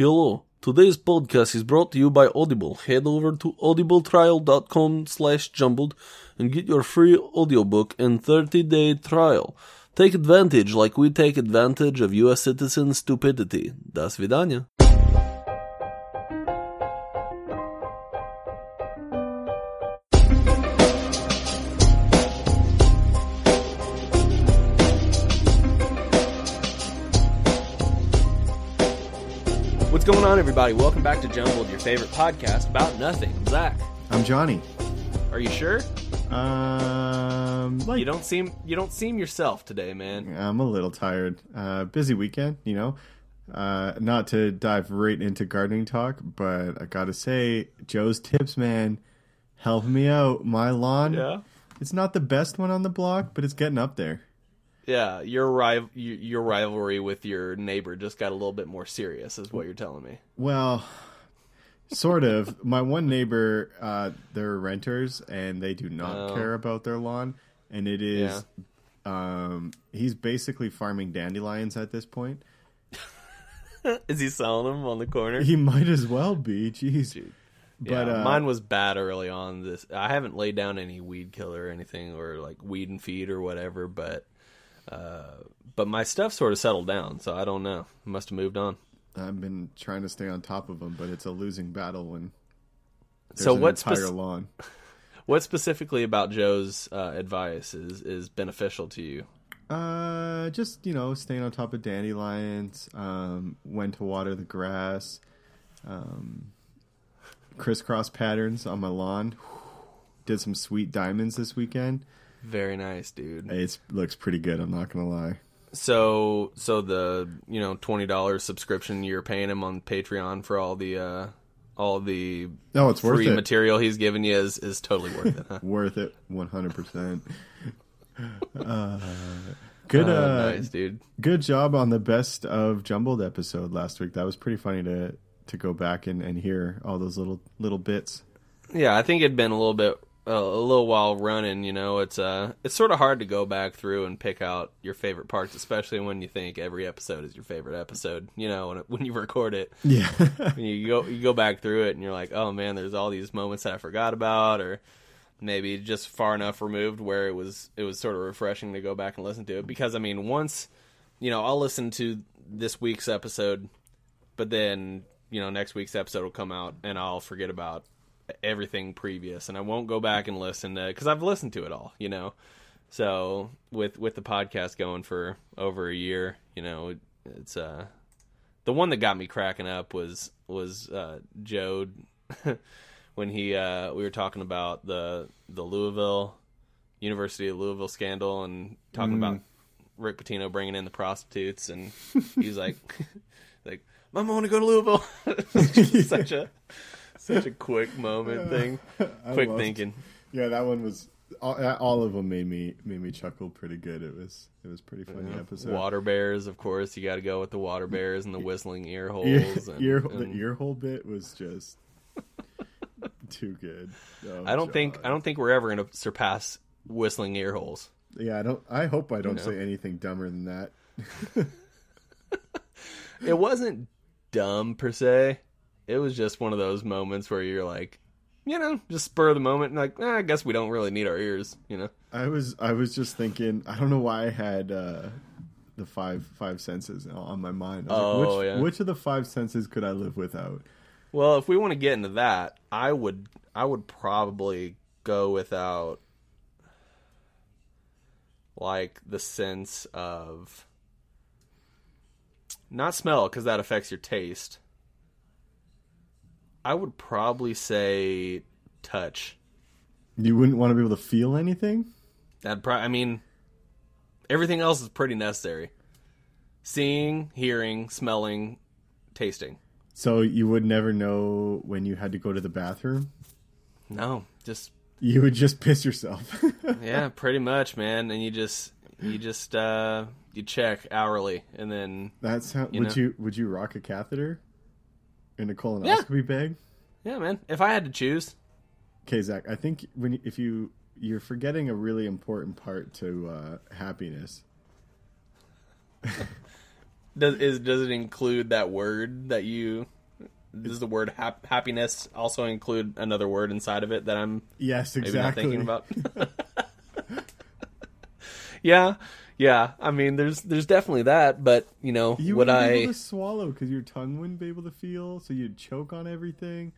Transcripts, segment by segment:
Hello. Today's podcast is brought to you by Audible. Head over to audibletrial.com slash jumbled and get your free audiobook and 30-day trial. Take advantage like we take advantage of US citizens' stupidity. Das vidania. Everybody? Welcome back to Jumbled, your favorite podcast about nothing. I'm Zach. I'm Johnny. Are you sure? Um, like You don't seem you don't seem yourself today, man. I'm a little tired. Uh, busy weekend, you know. Uh, not to dive right into gardening talk, but I gotta say, Joe's tips, man, helping me out. My lawn, Yeah. it's not the best one on the block, but it's getting up there. Yeah, your rival your rivalry with your neighbor just got a little bit more serious, is what you're telling me. Well, sort of. My one neighbor, uh, they're renters, and they do not Oh. care about their lawn, and it is. Um, he's basically farming dandelions at this point. Is he selling them on the corner? He might as well be. Jeez. Dude. But yeah, uh, mine was bad early on. This I haven't laid down any weed killer or anything, or like weed and feed or whatever. But uh, but my stuff sort of settled down, so I don't know. Must have moved on. I've been trying to stay on top of them, but it's a losing battle when there's So an what entire spec- lawn. What specifically about Joe's uh, advice is is beneficial to you? Uh, just you know, staying on top of dandelions. Um, when to water the grass. Um, crisscross patterns on my lawn. Did some sweet diamonds this weekend. Very nice, dude. It looks pretty good. I'm not gonna lie. So so the you know twenty dollars subscription you're paying him on Patreon for all the uh, all the No, it's worth free it. material he's giving you is is totally worth it. Huh? worth it 100. percent Uh, good. Uh, Uh, nice, dude. good job on the best of jumbled episode last week. That was pretty funny to to go back and, and hear all those little little bits. Yeah, I think it'd been a little bit a little while running. You know, it's uh it's sort of hard to go back through and pick out your favorite parts, especially when you think every episode is your favorite episode. You know, when it, when you record it. Yeah. when you go you go back through it and you're like, oh man, there's all these moments that I forgot about, or maybe just far enough removed where it was it was sort of refreshing to go back and listen to it. Because I mean, once you know, I'll listen to this week's episode, but then you know next week's episode will come out and I'll forget about everything previous, and I won't go back and listen to because I've listened to it all. You know. So with with the podcast going for over a year, you know, it's uh the one that got me cracking up was was uh, Joe when he uh, we were talking about the the Louisville University of Louisville scandal and talking about Rick Pitino bringing in the prostitutes and he's like like Mom, I want to go to Louisville. Such a such a quick moment thing, quick loved- thinking. yeah, that one was all, all of them made me made me chuckle pretty good. It was it was a pretty funny episode. Water bears, of course. You got to go with the water bears and the whistling ear holes. Ear, and, ear, and- the ear hole bit was just too good. Oh, I don't think I don't think we're ever going to surpass whistling ear holes. Yeah, I don't. I hope I don't know. say anything dumber than that. it wasn't dumb per se. It was just one of those moments where you're like, you know, just spur of the moment, and like, eh, I guess we don't really need our ears, you know. I was I was just thinking. I don't know why I had uh, the five five senses on my mind. I was like, Oh, which, yeah. which of the five senses could I live without? Well, if we want to get into that, I would I would probably go without like the sense of not smell because that affects your taste. I would probably say touch. You wouldn't want to be able to feel anything. That pro- I mean, everything else is pretty necessary. Seeing, hearing, smelling, tasting. So you would never know when you had to go to the bathroom. No, just You would just piss yourself. yeah, pretty much, man. And you just you just uh you check hourly, and then That's how. You would know? you would you rock a catheter in a colonoscopy bag? yeah, man. If I had to choose, Okay, Zach. I think when you- if you you're forgetting a really important part to uh, happiness. Does is does it include that word that you? Does the word hap- happiness also include another word inside of it that I'm Yes, maybe exactly. not thinking about? yeah, yeah. I mean, there's there's definitely that, but you know, You would I? able to swallow because your tongue wouldn't be able to feel, so you'd choke on everything.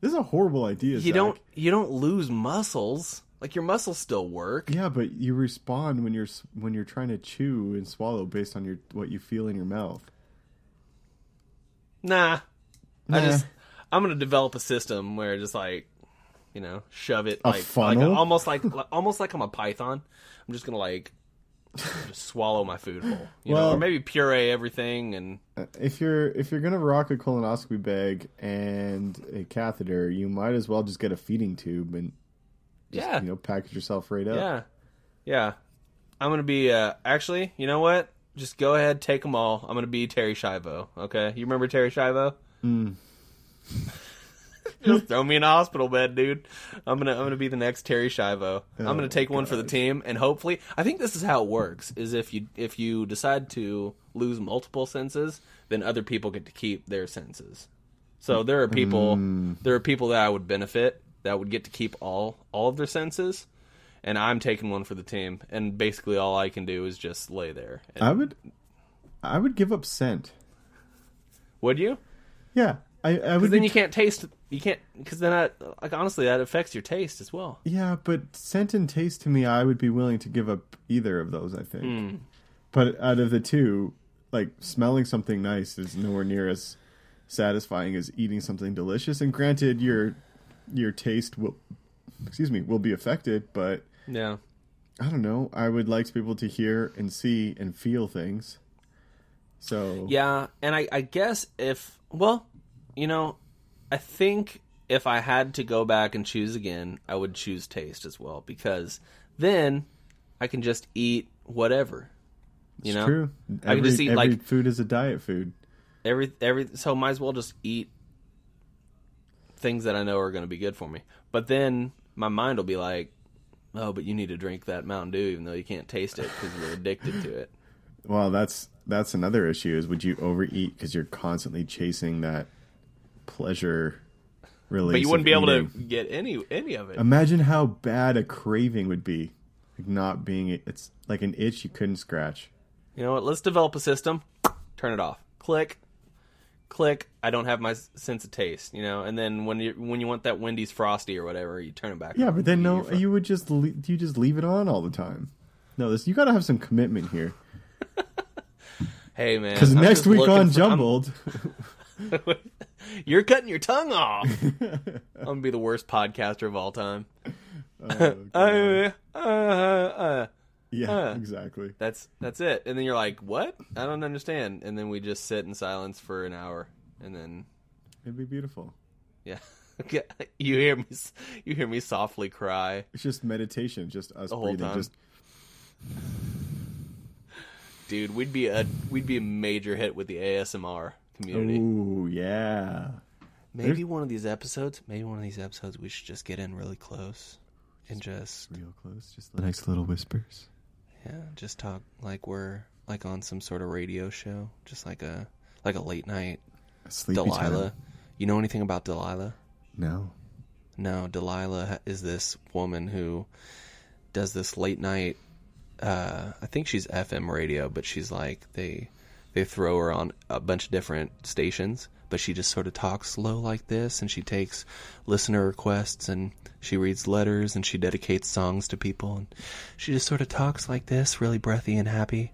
This is a horrible idea. You Zach. don't you don't lose muscles. Like your muscles still work. Yeah, but you respond when you're when you're trying to chew and swallow based on your what you feel in your mouth. Nah. I just I'm gonna develop a system where just like you know shove it A like funnel? like almost like almost like I'm a python. I'm just gonna like just swallow my food whole. You know, Well- or maybe puree everything and Uh, If you're if you're gonna rock a colonoscopy bag and a catheter, you might as well just get a feeding tube and just, yeah you know package yourself right up. yeah yeah. I'm gonna be uh actually you know what. Just go ahead, take them all. I'm gonna be Terri Schiavo. Okay, you remember Terri Schiavo? Mm. Just throw me in a hospital bed, dude. I'm gonna I'm gonna be the next Terri Schiavo. I'm Oh, gonna take one for the team, and hopefully, I think this is how it works: is if you if you decide to lose multiple senses, then other people get to keep their senses. So there are people Mm. there are people that I would benefit that would get to keep all all of their senses, and I'm taking one for the team. And basically, all I can do is just lay there. And I would I would give up scent. would you? Yeah, I, I would. Then you can't taste. You can't. Because then, I, like honestly, that affects your taste as well. Yeah, but scent and taste to me, I would be willing to give up either of those. I think. Hmm. But out of the two, like smelling something nice is nowhere near as satisfying as eating something delicious. And granted, your your taste will, excuse me, will be affected. But Yeah. I don't know. I would like to be able to hear and see and feel things. So Yeah, and I, I guess if well, you know, I think if I had to go back and choose again, I would choose taste as well because then I can just eat whatever. You it's know, true. I Every, can just eat, every like- food is a diet food. every every so might as well just eat things that I know are going to be good for me. But then my mind will be like, "Oh, but you need to drink that Mountain Dew even though you can't taste it because you're addicted to it." Well, that's that's another issue. Is would you overeat because you're constantly chasing that pleasure release? But you wouldn't be able to get any any of it. Imagine how bad a craving would be. Like not being it's like an itch you couldn't scratch. You know what? Let's develop a system. Turn it off. Click. Click. I don't have my sense of taste, you know. And then when you when you want that Wendy's frosty or whatever, you turn it back. Yeah, but then no, you would just le- you just leave it on all the time. No, this you got to have some commitment here. Hey man, Because next week on for- Jumbled, you're cutting your tongue off. I'm gonna be the worst podcaster of all time. Oh, Uh, uh, uh. yeah, uh. exactly. That's that's it. And then you're like, "What? I don't understand." And then we just sit in silence for an hour, and then It'd be beautiful. yeah, you hear me you hear me softly cry. It's just meditation, just us The breathing. Just Dude, we'd be a we'd be a major hit with the ASMR community. ooh, yeah. maybe one of these episodes, maybe one of these episodes, we should just get in really close and just Real close, just nice little whispers. yeah, just talk like we're like on some sort of radio show, just like a like a late night A sleepy Delilah. time. You know anything about Delilah? No. No, Delilah is this woman who does this late night. Uh, I think she's FM radio, but she's like they they throw her on a bunch of different stations, but she just sort of talks low like this, and she takes listener requests and she reads letters and she dedicates songs to people, and she just sort of talks like this, really breathy and happy,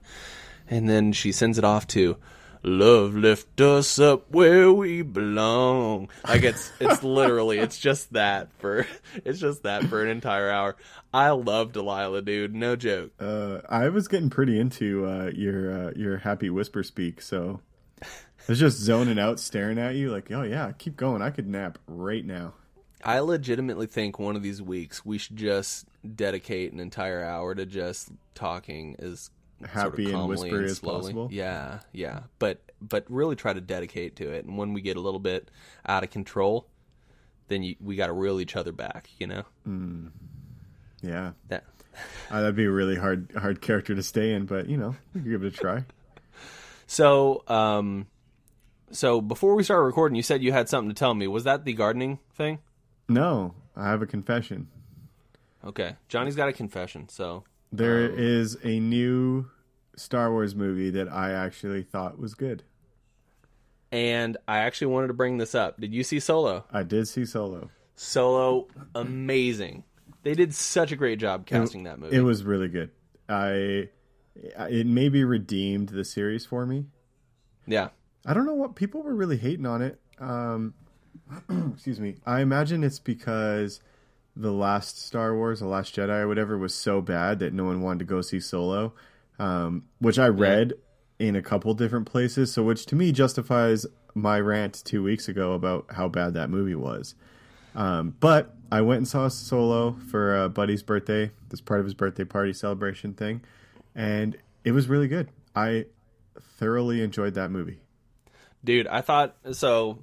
and then she sends it off to love lift us up where we belong like it's it's literally it's just that for it's just that for an entire hour i love delilah dude no joke Uh, I was getting pretty into uh, your uh, your happy whisper speak, so I was just zoning out, staring at you, like, oh yeah, keep going. I could nap right now. i legitimately think one of these weeks we should just dedicate an entire hour to just talking as Happy and calmly whispery as slowly. possible? yeah yeah but but really try to dedicate to it and when we get a little bit out of control then you, we got to reel each other back you know Yeah, that uh, that'd be a really hard hard character to stay in, but you know, could give it a try. So, um, so before we started recording, you said you had something to tell me. Was that the gardening thing? No, I have a confession. Okay, Johnny's got a confession. So, There is a new Star Wars movie that I actually thought was good. and I actually wanted to bring this up. Did you see Solo? I did see Solo. Solo, amazing. They did such a great job casting that movie. It was really good. I it maybe redeemed the series for me. yeah, I don't know what people were really hating on it. Um, excuse me. I imagine it's because the last Star Wars, the Last Jedi, or whatever, was so bad that no one wanted to go see Solo, um, which I read in a couple different places. So, which to me justifies my rant two weeks ago about how bad that movie was. Um, but I went and saw Solo for uh, Buddy's birthday, this part of his birthday party celebration thing, and it was really good. I thoroughly enjoyed that movie. dude. I thought so.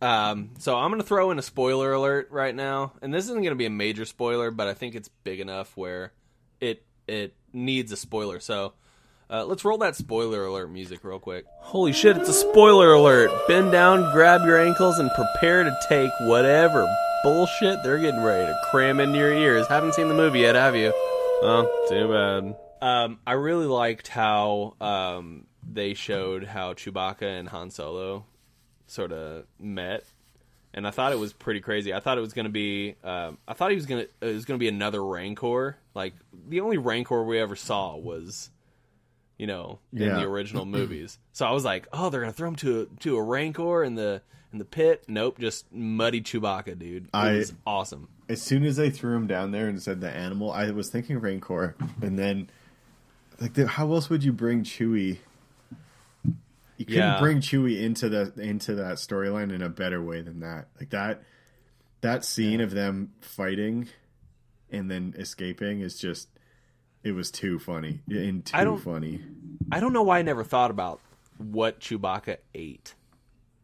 Um, so I'm gonna throw in a spoiler alert right now, and this isn't gonna be a major spoiler, but I think it's big enough where it it needs a spoiler. So. Uh, let's roll that spoiler alert music real quick. Holy shit, it's a spoiler alert. Bend down, grab your ankles, and prepare to take whatever bullshit they're getting ready to cram into your ears. Haven't seen the movie yet, have you? Oh, too bad. Um, I really liked how um, they showed how Chewbacca and Han Solo sort of met, and I thought it was pretty crazy. I thought it was going to be, um, I thought he was going to, it was going to be another Rancor. Like the only Rancor we ever saw was, you know, in Yeah. the original movies. So I was like, oh, they're going to throw him to a, to a Rancor in the in the pit. Nope, just muddy Chewbacca, dude. It I- was awesome. As soon as they threw him down there and said the animal, I was thinking Rancor, and then like, the, how else would you bring Chewie? You couldn't Yeah. bring Chewie into the into that storyline in a better way than that. Like that that scene of them fighting and then escaping is just it was too funny and too I don't- funny. I don't know why I never thought about what Chewbacca ate,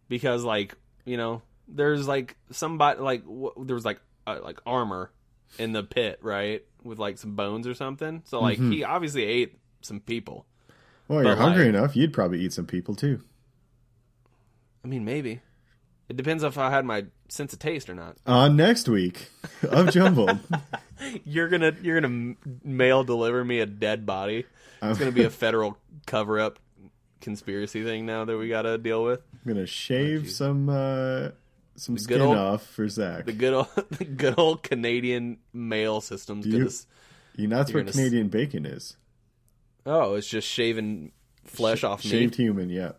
because like you know, there's like somebody like w- there was like uh, like armor in the pit, right, with like some bones or something. So like Mm-hmm. he obviously ate some people. Well, you're hungry like- enough, you'd probably eat some people too. I mean, maybe it depends if I had my sense of taste or not. On next week of Jumbled. You're gonna you're gonna mail deliver me a dead body. It's gonna be a federal cover up conspiracy thing now that we got to deal with. I'm gonna shave some uh some good skin old- off for Zach. The good old the good old Canadian mail system's You- gonna. you know that's what gonna s- Canadian bacon is. Oh, it's just shaving flesh off me. Shaved human, yeah.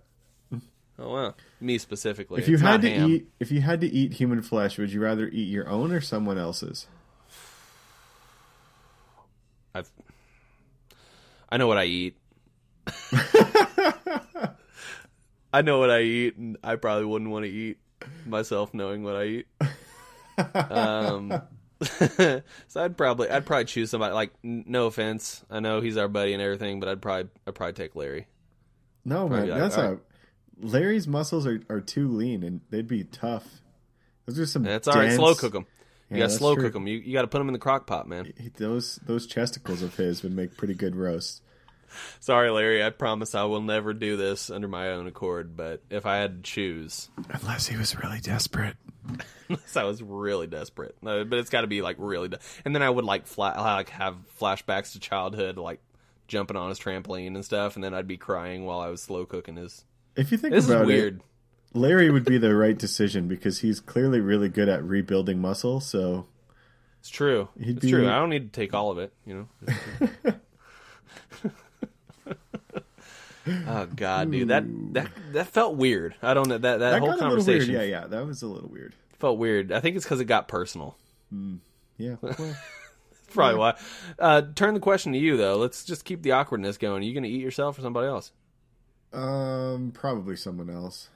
Oh wow, me specifically. If you It's had to ham. eat if you had to eat human flesh, would you rather eat your own or someone else's? I've, I know what I eat. I know what I eat, and I probably wouldn't want to eat myself knowing what I eat. Um, so I'd probably I'd probably choose somebody. Like, no offense, I know he's our buddy and everything, but I'd probably I'd probably take Larry. No, man. Probably like, that's a right. Larry's muscles are, are too lean and they'd be tough. Those are some That's all right. Slow cook them. You Yeah, got to slow true. cook them. You you got to put them in the crock pot, man. Those those chesticles of his would make pretty good roast. Sorry, Larry. I promise I will never do this under my own accord. But if I had to choose, Unless he was really desperate. unless I was really desperate, Uh, but it's got to be like really. De- and then I would like fla- like have flashbacks to childhood, like jumping on his trampoline and stuff, and then I'd be crying while I was slow cooking his. If you think This is about weird. it, Larry would be the right decision because he's clearly really good at rebuilding muscle. So It's true. He'd it's be- true. I don't need to take all of it. You know. oh God, dude, that that that felt weird. I don't know that that, that whole got a little weird. conversation Yeah, yeah, that was a little weird. felt weird. I think it's because it got personal. Yeah. Well, That's probably why. Uh, turn the question to you though. Let's just keep the awkwardness going. Are you going to eat yourself or somebody else? um, probably someone else.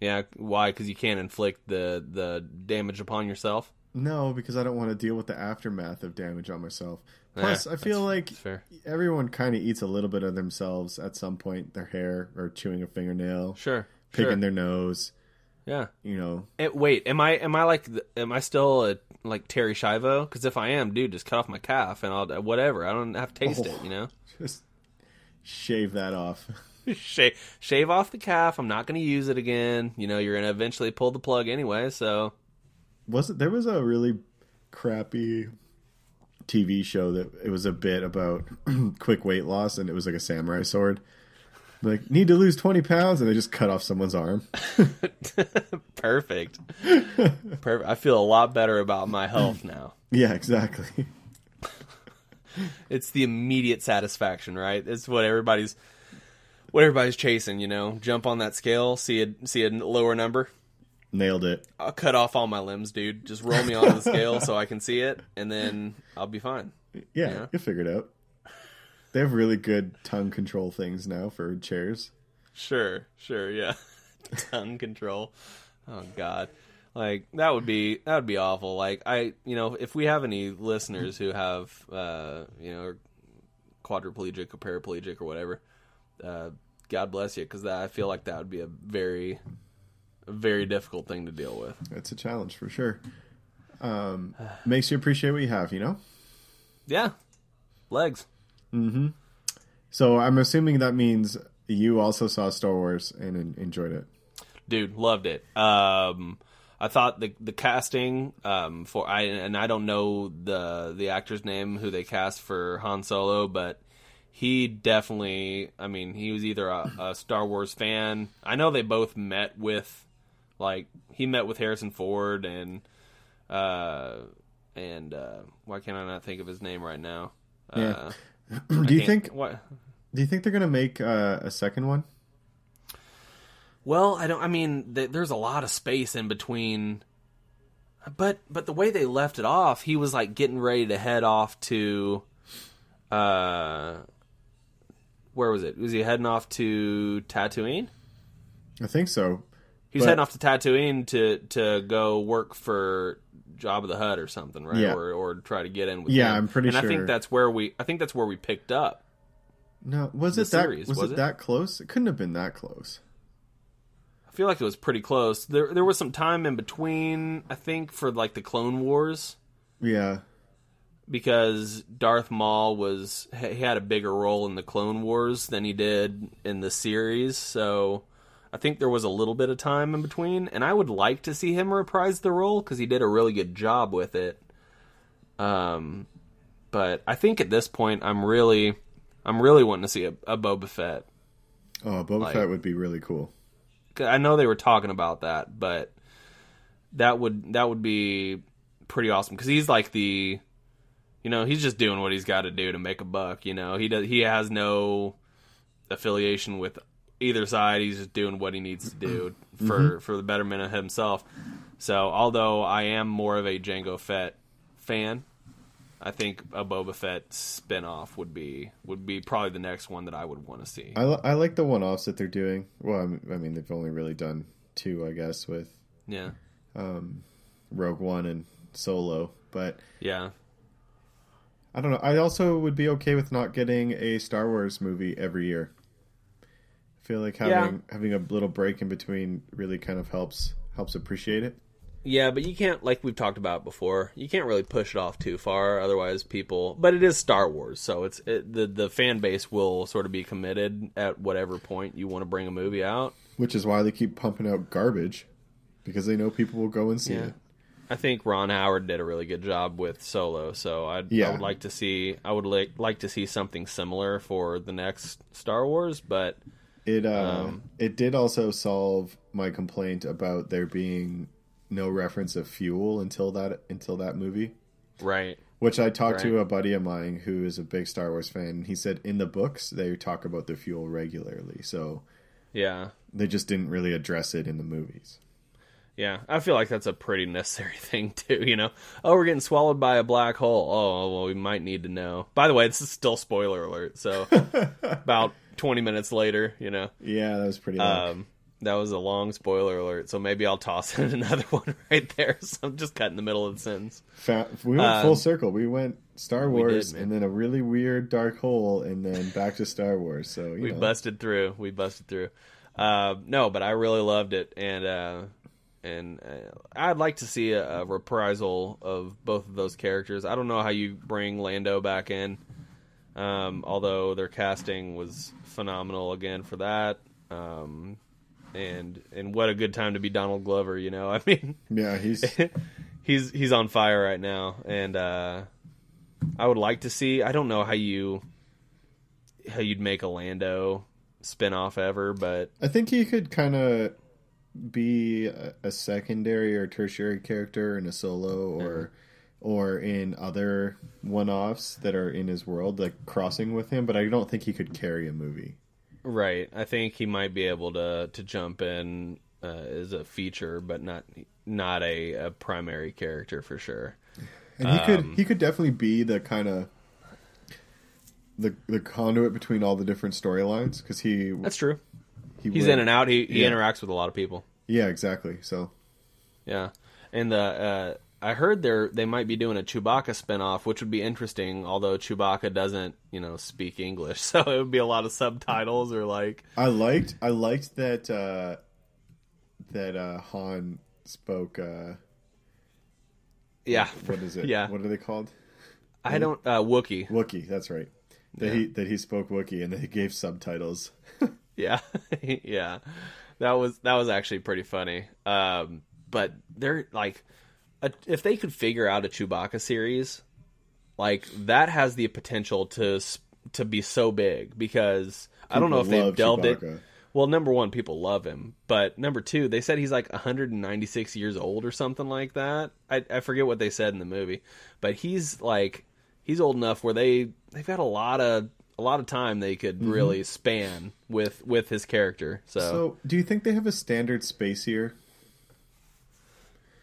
Yeah, why? Because you can't inflict the the damage upon yourself. No, because I don't want to deal with the aftermath of damage on myself. Plus, Eh, I feel like everyone kind of eats a little bit of themselves at some point. Their hair or chewing a fingernail, Sure. picking sure. their nose. Yeah. You know, Eh, wait, am I am I like am I still a, like Terri Schiavo? Because if I am, dude, just cut off my calf and I'll whatever. I don't have to taste Oh. it. You know. just shave that off. shave, shave off the calf. I'm not going to use it again. You know, you're going to eventually pull the plug anyway. So Was it? There was a really crappy TV show that it was a bit about quick weight loss, and it was like a samurai sword. Like need to lose twenty pounds, and they just cut off someone's arm. perfect, perfect. I feel a lot better about my health now. Yeah, exactly. It's the immediate satisfaction, right? It's what everybody's what everybody's chasing. You know, jump on that scale, see a see a lower number. Nailed it. I'll cut off all my limbs, dude. Just roll me onto the scale so I can see it, and then I'll be fine. Yeah, Yeah. you figure it out. They have really good tongue control things now for chairs. Sure, sure, yeah. Tongue control. Oh God, like that would be that would be awful. Like I, you know, if we have any listeners who have, uh, you know, quadriplegic or paraplegic or whatever, uh, God bless you, because I feel like that would be a very, a very difficult thing to deal with. It's a challenge for sure. Um, makes you appreciate what you have, you know. Yeah, legs. Mm-hmm. So I'm assuming that means you also saw Star Wars and enjoyed it. dude loved it um i thought the the casting um for i and i don't know the the actor's name who they cast for han solo but he definitely i mean he was either a, a star wars fan i know they both met with like he met with harrison ford and uh and uh why can't i not think of his name right now Yeah. uh, do you think? what Do you think they're gonna make uh, a second one? Well, I don't. I mean, th- there's a lot of space in between. But but the way they left it off, he was like getting ready to head off to, uh, where was it? Was he heading off to Tatooine? I think so. He was But- heading off to Tatooine to to go work for Jabba the Hutt or something, right? Yeah. Or or try to get in with Yeah, him. I'm pretty and I think that's where we. I think that's where we picked up. No, was it that? series, was, was it, it? that close? It couldn't have been that close. I feel like it was pretty close. There there was some time in between. I think for like the Clone Wars. Yeah, because Darth Maul was he had a bigger role in the Clone Wars than he did in the series, so I think there was a little bit of time in between, and I would like to see him reprise the role because he did a really good job with it. Um, but I think at this point, I'm really, I'm really wanting to see a, a Boba Fett. Oh, Boba Like- Fett would be really cool. I know they were talking about that, but that would that would be pretty awesome because he's like the, you know, he's just doing what he's got to do to make a buck. You know, he does he has no affiliation with either side. He's just doing what he needs to do for for the betterment of himself. So, although I am more of a Jango Fett fan, I think a Boba Fett spinoff would be would be probably the next one that I would want to see. I, I like the one offs that they're doing. Well, I mean- I mean, they've only really done two, I guess, with Yeah, um, Rogue One and Solo. But yeah. I don't know. I also would be okay with not getting a Star Wars movie every year. I feel like having having a little break in between really kind of helps helps appreciate it. Yeah, but you can't, like we've talked about before, you can't really push it off too far. Otherwise, people. But it is Star Wars, so it's it, the the fan base will sort of be committed at whatever point you want to bring a movie out. Which is why they keep pumping out garbage because they know people will go and see Yeah. it. I think Ron Howard did a really good job with Solo, so I'd, I Yeah. would like to see I would like like to see something similar for the next Star Wars, but It uh, Um, it did also solve my complaint about there being no reference of fuel until that until that movie. right. Which I talked to a buddy of mine who is a big Star Wars fan. He said in the books they talk about the fuel regularly, so Yeah. they just didn't really address it in the movies. Yeah, I feel like that's a pretty necessary thing too. You know, oh, we're getting swallowed by a black hole. Oh, well, we might need to know. By the way, this is still spoiler alert. So about twenty minutes later, you know, Yeah, that was pretty. um, that was a long spoiler alert. So maybe I'll toss in another one right there. So I'm just cut in the middle of the sentence. We went um, full circle. We went Star we did, Wars and then a really weird dark hole, and then back to Star Wars. So you we know. busted through. We busted through. Uh, no, but I really loved it, and uh, and uh, I'd like to see a, a reprisal of both of those characters. I don't know how you bring Lando back in. Um, although their casting was phenomenal again for that. Um, and and what a good time to be Donald Glover, you know. I mean, Yeah, he's he's he's on fire right now, and uh, I would like to see. I don't know how you how you'd make a Lando spin-off ever, but I think he could kind of be a, a secondary or tertiary character in a solo or or in other one-offs that are in his world like crossing with him, but I don't think he could carry a movie. right, I think he might be able to to jump in uh, as a feature, but not not a, a primary character for sure. And he could Um, he could definitely be the kind of the the conduit between all the different storylines because he That's true. he He's would- in and out. He he Yeah. interacts with a lot of people. Yeah, exactly. So Yeah, and the uh, I heard they're they might be doing a Chewbacca spinoff, which would be interesting. Although Chewbacca doesn't, you know, speak English, so it would be a lot of subtitles or like I liked I liked that uh, that uh, Han spoke. Uh, yeah. what is it? Yeah. What are they called? I don't uh, Wookie. Wookie. That's right. That Yeah. he that he spoke Wookie and he gave subtitles. Yeah, yeah, that was that was actually pretty funny. Um, but they're like, a, if they could figure out a Chewbacca series, like that has the potential to to be so big because I don't know if they've delved it. Well, number one, people love him, but number two, they said he's like 196 years old or something like that. I, I forget what they said in the movie, but he's like he's old enough where they they've got a lot of a lot of time they could mm-hmm. really span with with his character. So, So, do you think they have a standard space here?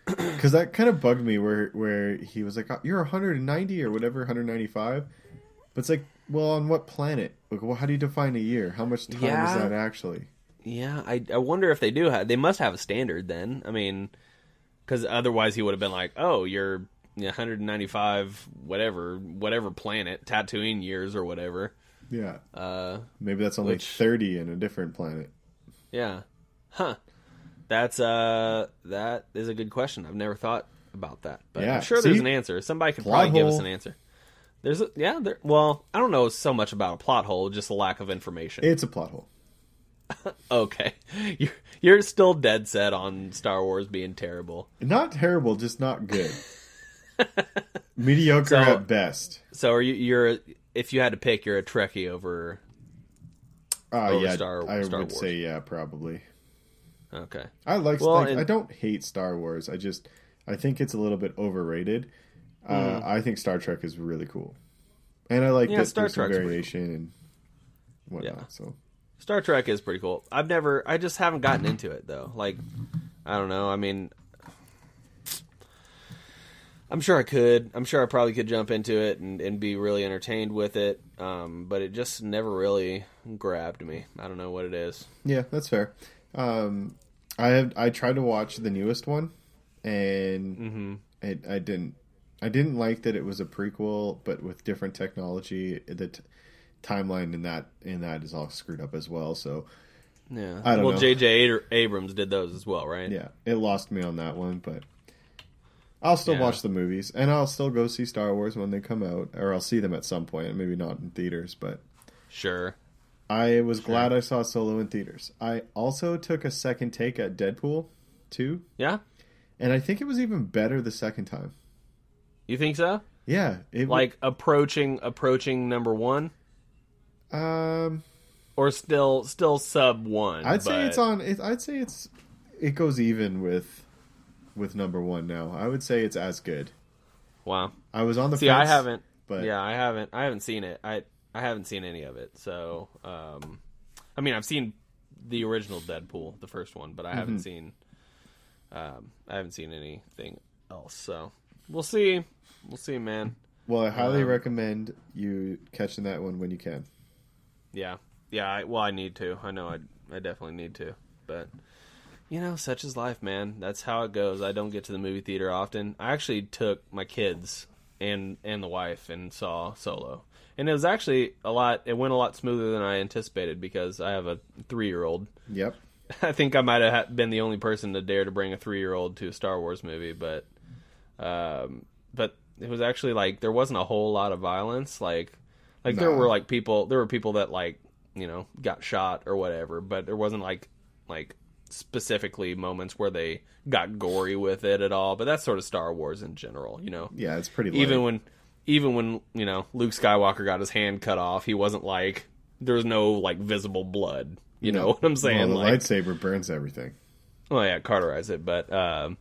Because that kind of bugged me, where where he was like, "Oh, "You're 190 or whatever, 195," but it's like, well, on what planet? Like, well, how do you define a year? How much time Yeah. is that actually? yeah, I I wonder if they do have they must have a standard then. I mean, because otherwise he would have been like, oh, you're 195 whatever whatever planet Tatooine years or whatever. Yeah, Uh, maybe that's only Which- 30 in a different planet. Yeah. Huh. That's uh that is a good question. I've never thought about that. But Yeah, I'm sure there's an answer. Somebody could probably give us an answer. There's a, yeah, there well, I don't know so much about a plot hole, just a lack of information. It's a plot hole. okay. You're you're still dead set on Star Wars being terrible. Not terrible, just not good. Mediocre So- at best. So are you you're if you had to pick you're a Trekkie over Uh, over yeah, Star- I Star would Wars. say yeah, probably. Okay. I like. Well, like and- I don't hate Star Wars. I just I think it's a little bit overrated. Uh, I think Star Trek is really cool, and I like. Yeah, that Star there's some Trek's pretty variation and whatnot. Yeah. So Star Trek is pretty cool. I've never, I just haven't gotten into it though. Like, I don't know. I mean, I'm sure I could. I'm sure I probably could jump into it and, and be really entertained with it. Um, but it just never really grabbed me. I don't know what it is. yeah, that's fair. Um, I have I tried to watch the newest one, and Mm-hmm. it, I didn't. I didn't like that it was a prequel, but with different technology. The t- timeline in that in that is all screwed up as well. So Yeah. I don't well, know. J.J. Abrams did those as well, right? yeah, it lost me on that one, but I'll still Yeah. watch the movies and I'll still go see Star Wars when they come out, or I'll see them at some point. Maybe not in theaters, but Sure. I was glad I saw Solo in theaters. I also took a second take at Deadpool 2, Yeah. and I think it was even better the second time. You think so? Yeah, it Like approaching approaching number one, um, or still still sub one? I'd say it's on. It, I'd say it's it goes even with with number one now. I would say it's as good. Wow. I was on the See, fence, I haven't. but yeah, I haven't. I haven't seen it. I I haven't seen any of it. So, um, I mean, I've seen the original Deadpool, the first one, but I Mm-hmm. haven't seen. Um, I haven't seen anything else. So we'll see. We'll see, man. Well, I highly Um, recommend you catching that one when you can. Yeah, yeah. I, well, I need to. I know. I I definitely need to. But you know, such is life, man. That's how it goes. I don't get to the movie theater often. I actually took my kids and and the wife and saw Solo, and it was actually a lot. It went a lot smoother than I anticipated because I have a three year old. Yep. I think I might have been the only person to dare to bring a three year old to a Star Wars movie, but um, but it was actually like there wasn't a whole lot of violence. Like Like there were like people, there were people that like you know got shot or whatever, but there wasn't like like specifically moments where they got gory with it at all. But that's sort of Star Wars in general, you know. Yeah, it's pretty. Even when even when you know Luke Skywalker got his hand cut off, he wasn't like there was no like visible blood. You know what I'm saying? Well, the like, lightsaber burns everything. well, yeah, cauterize it, but um,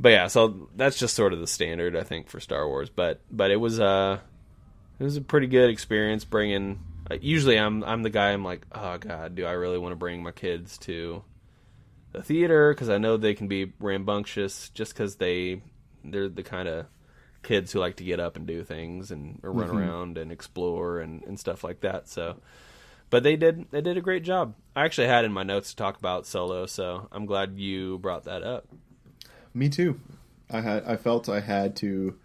but yeah, so that's just sort of the standard, I think, for Star Wars. But but it was uh, it was a pretty good experience bringing. Uh, usually, I'm I'm the guy. I'm like, oh god, do I really want to bring my kids to the theater? Because I know they can be rambunctious, just because they they're the kind of kids who like to get up and do things and or run mm-hmm. around and explore and, and stuff like that. So, but they did they did a great job. I actually had in my notes to talk about Solo, so I'm glad you brought that up. Me too. I had. I felt I had to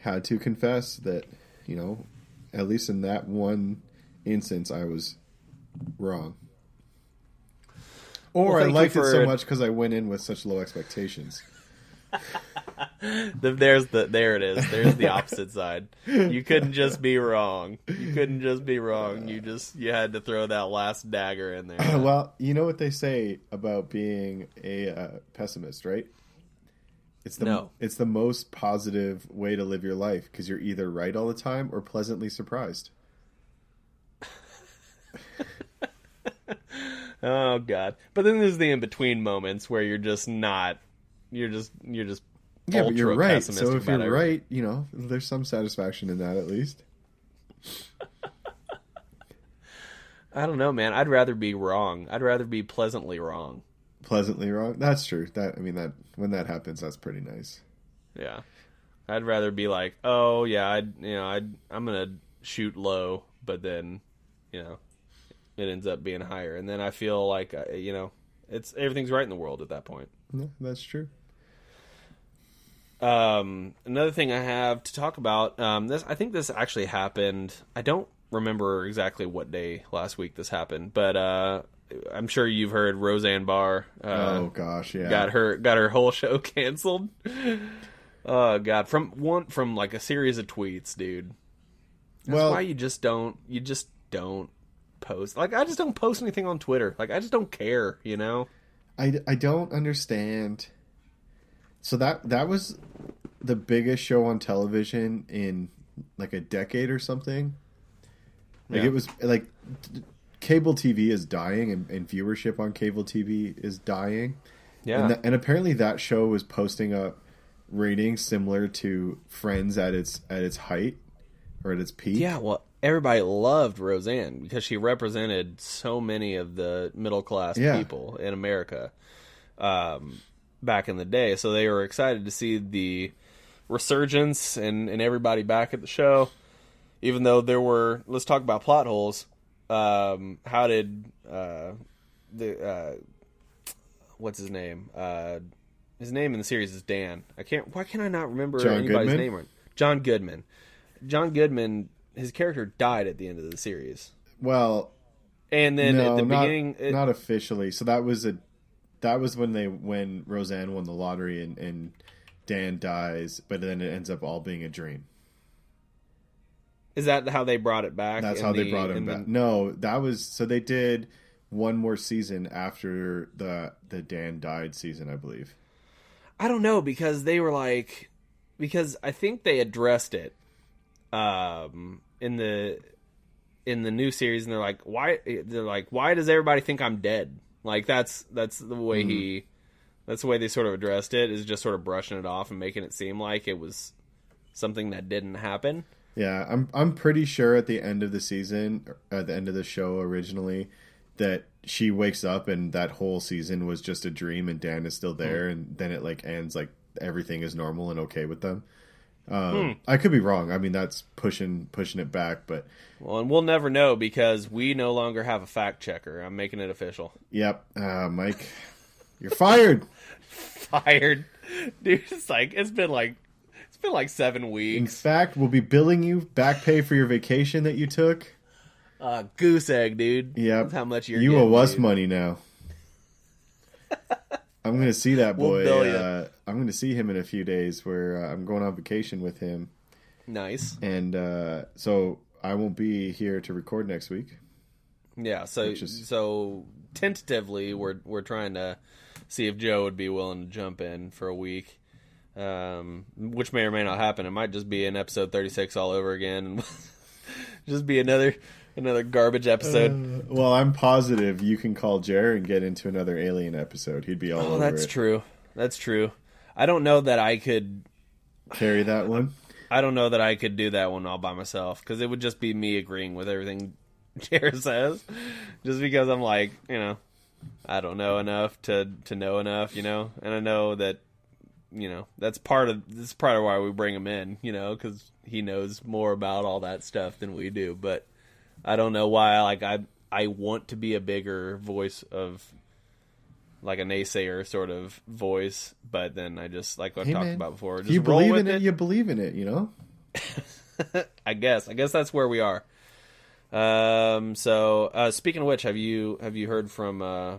had to confess that you know, at least in that one instance, I was wrong. Or Well, I liked it so much because I went in with such low expectations. The- There's the there it is. There's the opposite side. You couldn't just be wrong. You couldn't just be wrong. You just you had to throw that last dagger in there. well, you know what they say about being a uh, pessimist, right? It's the No. it's the most positive way to live your life because you're either right all the time or pleasantly surprised. Oh god. But then there's the in between moments where you're just not. You're just you're just Yeah, but you're right. So if you're everything. right, you know, there's some satisfaction in that at least. I don't know, man. I'd rather be wrong. I'd rather be pleasantly wrong. Pleasantly wrong. That's true. That I mean that when that happens, that's pretty nice. Yeah. I'd rather be like, oh yeah, I would you know, I I'm gonna shoot low, but then, you know, it ends up being higher, and then I feel like uh, you know, it's everything's right in the world at that point. Yeah, that's true. Um, another thing I have to talk about, um, this I think this actually happened. I don't remember exactly what day last week this happened, but uh, I'm sure you've heard Roseanne Barr. Uh, oh gosh, yeah. got her got her whole show canceled. Oh god, from one from like a series of tweets, dude. That's Well- why you just don't you just don't post. Like I just don't post anything on Twitter. Like I just don't care, you know? I, I don't understand. So that that was the biggest show on television in like a decade or something. Like Yeah. it was like cable TV is dying and, and viewership on cable TV is dying. Yeah. And, tha- and apparently that show was posting up ratings similar to Friends at its at its height or at its peak. yeah, well, everybody loved Roseanne because she represented so many of the middle class Yeah. people in America um, back in the day. So they were excited to see the resurgence and, and everybody back at the show. Even though there were, let's talk about plot holes. Um, how did uh, the uh, what's his name? Uh, his name in the series is Dan. I can't. Why can I not remember John anybody's Goodman? name? Right? John Goodman. John Goodman. His character died at the end of the series, Well, and then no, at the not, beginning, it- not officially. So that was a that was when they when Roseanne won the lottery and, and Dan dies, but then it ends up all being a dream. is that how they brought it back? That's how they brought him in the- back. No, that was so they did one more season after the the Dan died season, I believe. I don't know because they were like because I think they addressed it um in the in the new series and they're like why they're like why does everybody think I'm dead? Like that's that's the way mm-hmm. he that's the way they sort of addressed it is just sort of brushing it off and making it seem like it was something that didn't happen. Yeah, I'm I'm pretty sure at the end of the season, at the end of the show originally, that she wakes up and that whole season was just a dream and Dan is still mm-hmm. there, and then it like ends like everything is normal and okay with them. Um, I could be wrong. I mean, that's pushing pushing it back, but Well, and we'll never know because we no longer have a fact checker. I'm making it official. yep, uh, Mike, you're fired. Fired. Dude, it's like it's been like it's been like 7 weeks. In fact, we'll be billing you back pay for your vacation that you took. Uh, goose egg, dude. Yep, That's how much you're you owe us money now. I'm gonna see that We'll boy. uh, I'm gonna see him in a few days. Where uh, I'm going on vacation with him, Nice. and uh, so I won't be here to record next week. Yeah, so is- so tentatively we're we're trying to see if Joe would be willing to jump in for a week. Um, which may or may not happen. It might just be an episode 36 all over again and just be another another garbage episode. Uh, well, I'm positive you can call Jer and get into another Alien episode. He'd be all oh, over that's it. true. That's true. I don't know that I could Carry that one. I don't know that I could do that one all by myself because it would just be me agreeing with everything Jared says. Just because I'm like, you know, I don't know enough to to know enough, you know, and I know that, you know, that's part of this is part of why we bring him in, you know, because he knows more about all that stuff than we do. But I don't know why. Like I I want to be a bigger voice of. Like a naysayer sort of voice, but then I just like I've Hey, talked man, about before. Just you believe in it, you believe in it. You know. I guess. I guess that's where we are. Um. So, uh, speaking of which, have you have you heard from uh,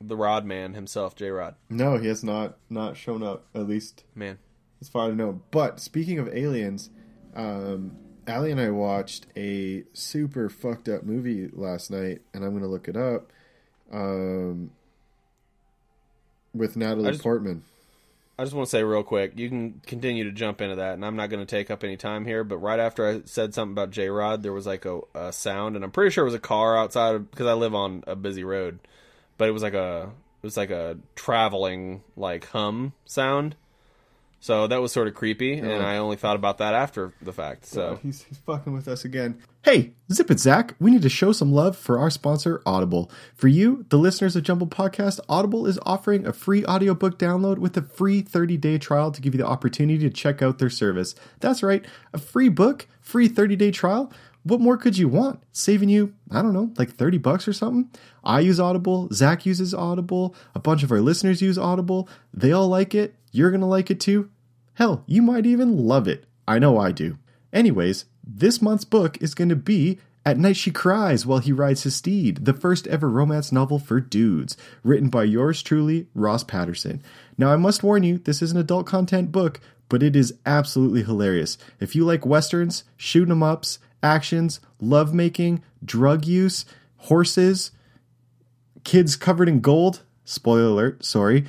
the Rod Man himself, J Rod? No, he has not not shown up. At least Man, as far as I know. But speaking of aliens, um, Allie and I watched a super fucked up movie last night, and I'm gonna look it up. Um, with Natalie I just- Portman. I just want to say real quick. You can continue to jump into that, and I'm not going to take up any time here. But right after I said something about J Rod, there was like a, a sound, and I'm pretty sure it was a car outside because I live on a busy road. But it was like a it was like a traveling like hum sound. So that was sort of creepy, and I only thought about that after the fact. So God, he's, he's fucking with us again. Hey, Zip It Zach, we need to show some love for our sponsor, Audible. For you, the listeners of Jumble Podcast, Audible is offering a free audiobook download with a free 30 day trial to give you the opportunity to check out their service. That's right, a free book, free 30 day trial. What more could you want? Saving you, I don't know, like 30 bucks or something? I use Audible, Zach uses Audible, a bunch of our listeners use Audible. They all like it. You're going to like it too. Hell, you might even love it. I know I do. Anyways, this month's book is going to be At Night She Cries While He Rides His Steed, the first ever romance novel for dudes, written by yours truly, Ross Patterson. Now, I must warn you, this is an adult content book, but it is absolutely hilarious. If you like westerns, shoot 'em ups, actions, lovemaking, drug use, horses, kids covered in gold, spoiler alert, sorry,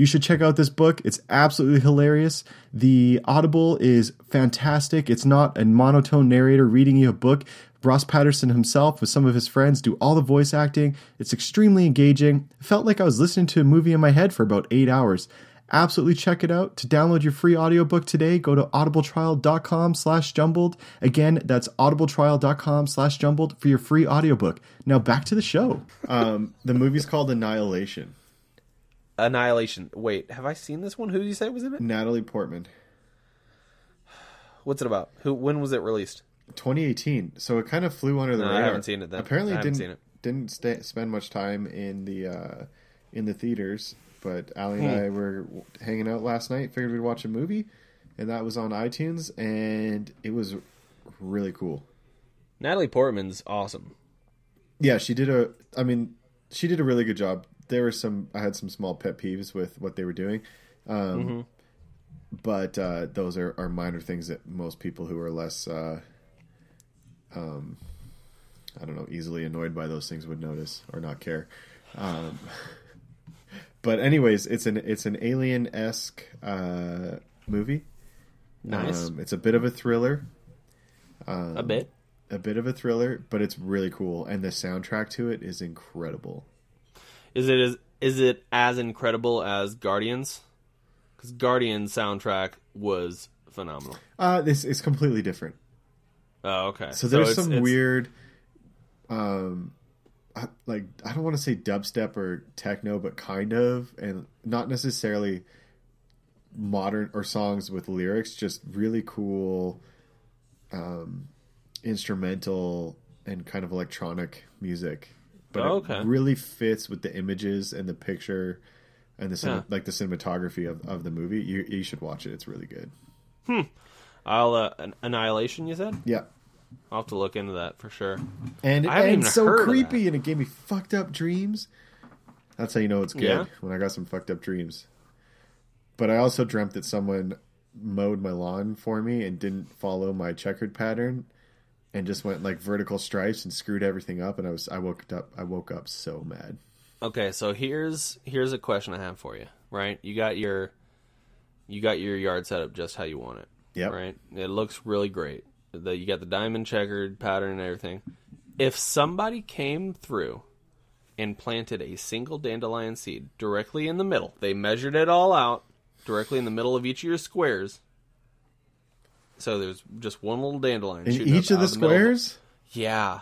you should check out this book. It's absolutely hilarious. The Audible is fantastic. It's not a monotone narrator reading you a book. Ross Patterson himself, with some of his friends, do all the voice acting. It's extremely engaging. It felt like I was listening to a movie in my head for about eight hours. Absolutely check it out. To download your free audiobook today, go to audibletrial.com slash jumbled. Again, that's audibletrial.com slash jumbled for your free audiobook. Now back to the show. Um, the movie's called Annihilation. Annihilation. Wait, have I seen this one? Who did you say was in it? Natalie Portman. What's it about? Who? When was it released? 2018. So it kind of flew under the No, I radar. haven't seen it then. Apparently, I didn't seen it. didn't stay, spend much time in the uh, in the theaters. But Ali and Hmm. I were hanging out last night. Figured we'd watch a movie, and that was on iTunes, and it was really cool. Natalie Portman's awesome. Yeah, she did a. I mean, she did a really good job. There were some. I had some small pet peeves with what they were doing, um, Mm-hmm. but uh, those are, are minor things that most people who are less, uh, um, I don't know, easily annoyed by those things would notice or not care. Um, but anyways, it's an it's an alien esque uh, movie. Nice. Um, it's a bit of a thriller a bit. a bit of a thriller, but it's really cool, and the soundtrack to it is incredible. Is it is is it as incredible as Guardians? Because Guardians soundtrack was phenomenal. Uh, this is completely different. Oh, okay. So there's it's- some it's- weird, um, I- like I don't want to say dubstep or techno, but kind of, and not necessarily modern or songs with lyrics, just really cool, um, instrumental and kind of electronic music. But Oh, it really fits with the images and the picture and the cin- Yeah. like the cinematography of, of the movie. You you should watch it. It's really good. Hmm. I'll uh, An- Annihilation. You said Yeah. I'll have to look into that for sure. And, and so creepy, and it gave me fucked up dreams. That's how you know it's good Yeah? when I got some fucked up dreams. But I also dreamt that someone mowed my lawn for me and didn't follow my checkered pattern, and just went like vertical stripes and screwed everything up. And I was I woke up I woke up so mad. Okay, so here's here's a question I have for you. Right, you got your you got your yard set up just how you want it. Yeah. Right, it looks really great. The, you got the diamond checkered pattern and everything. If somebody came through and planted a single dandelion seed directly in the middle, they measured it all out directly in the middle of each of your squares. So there's just one little dandelion. In each of the out middle. squares, Yeah.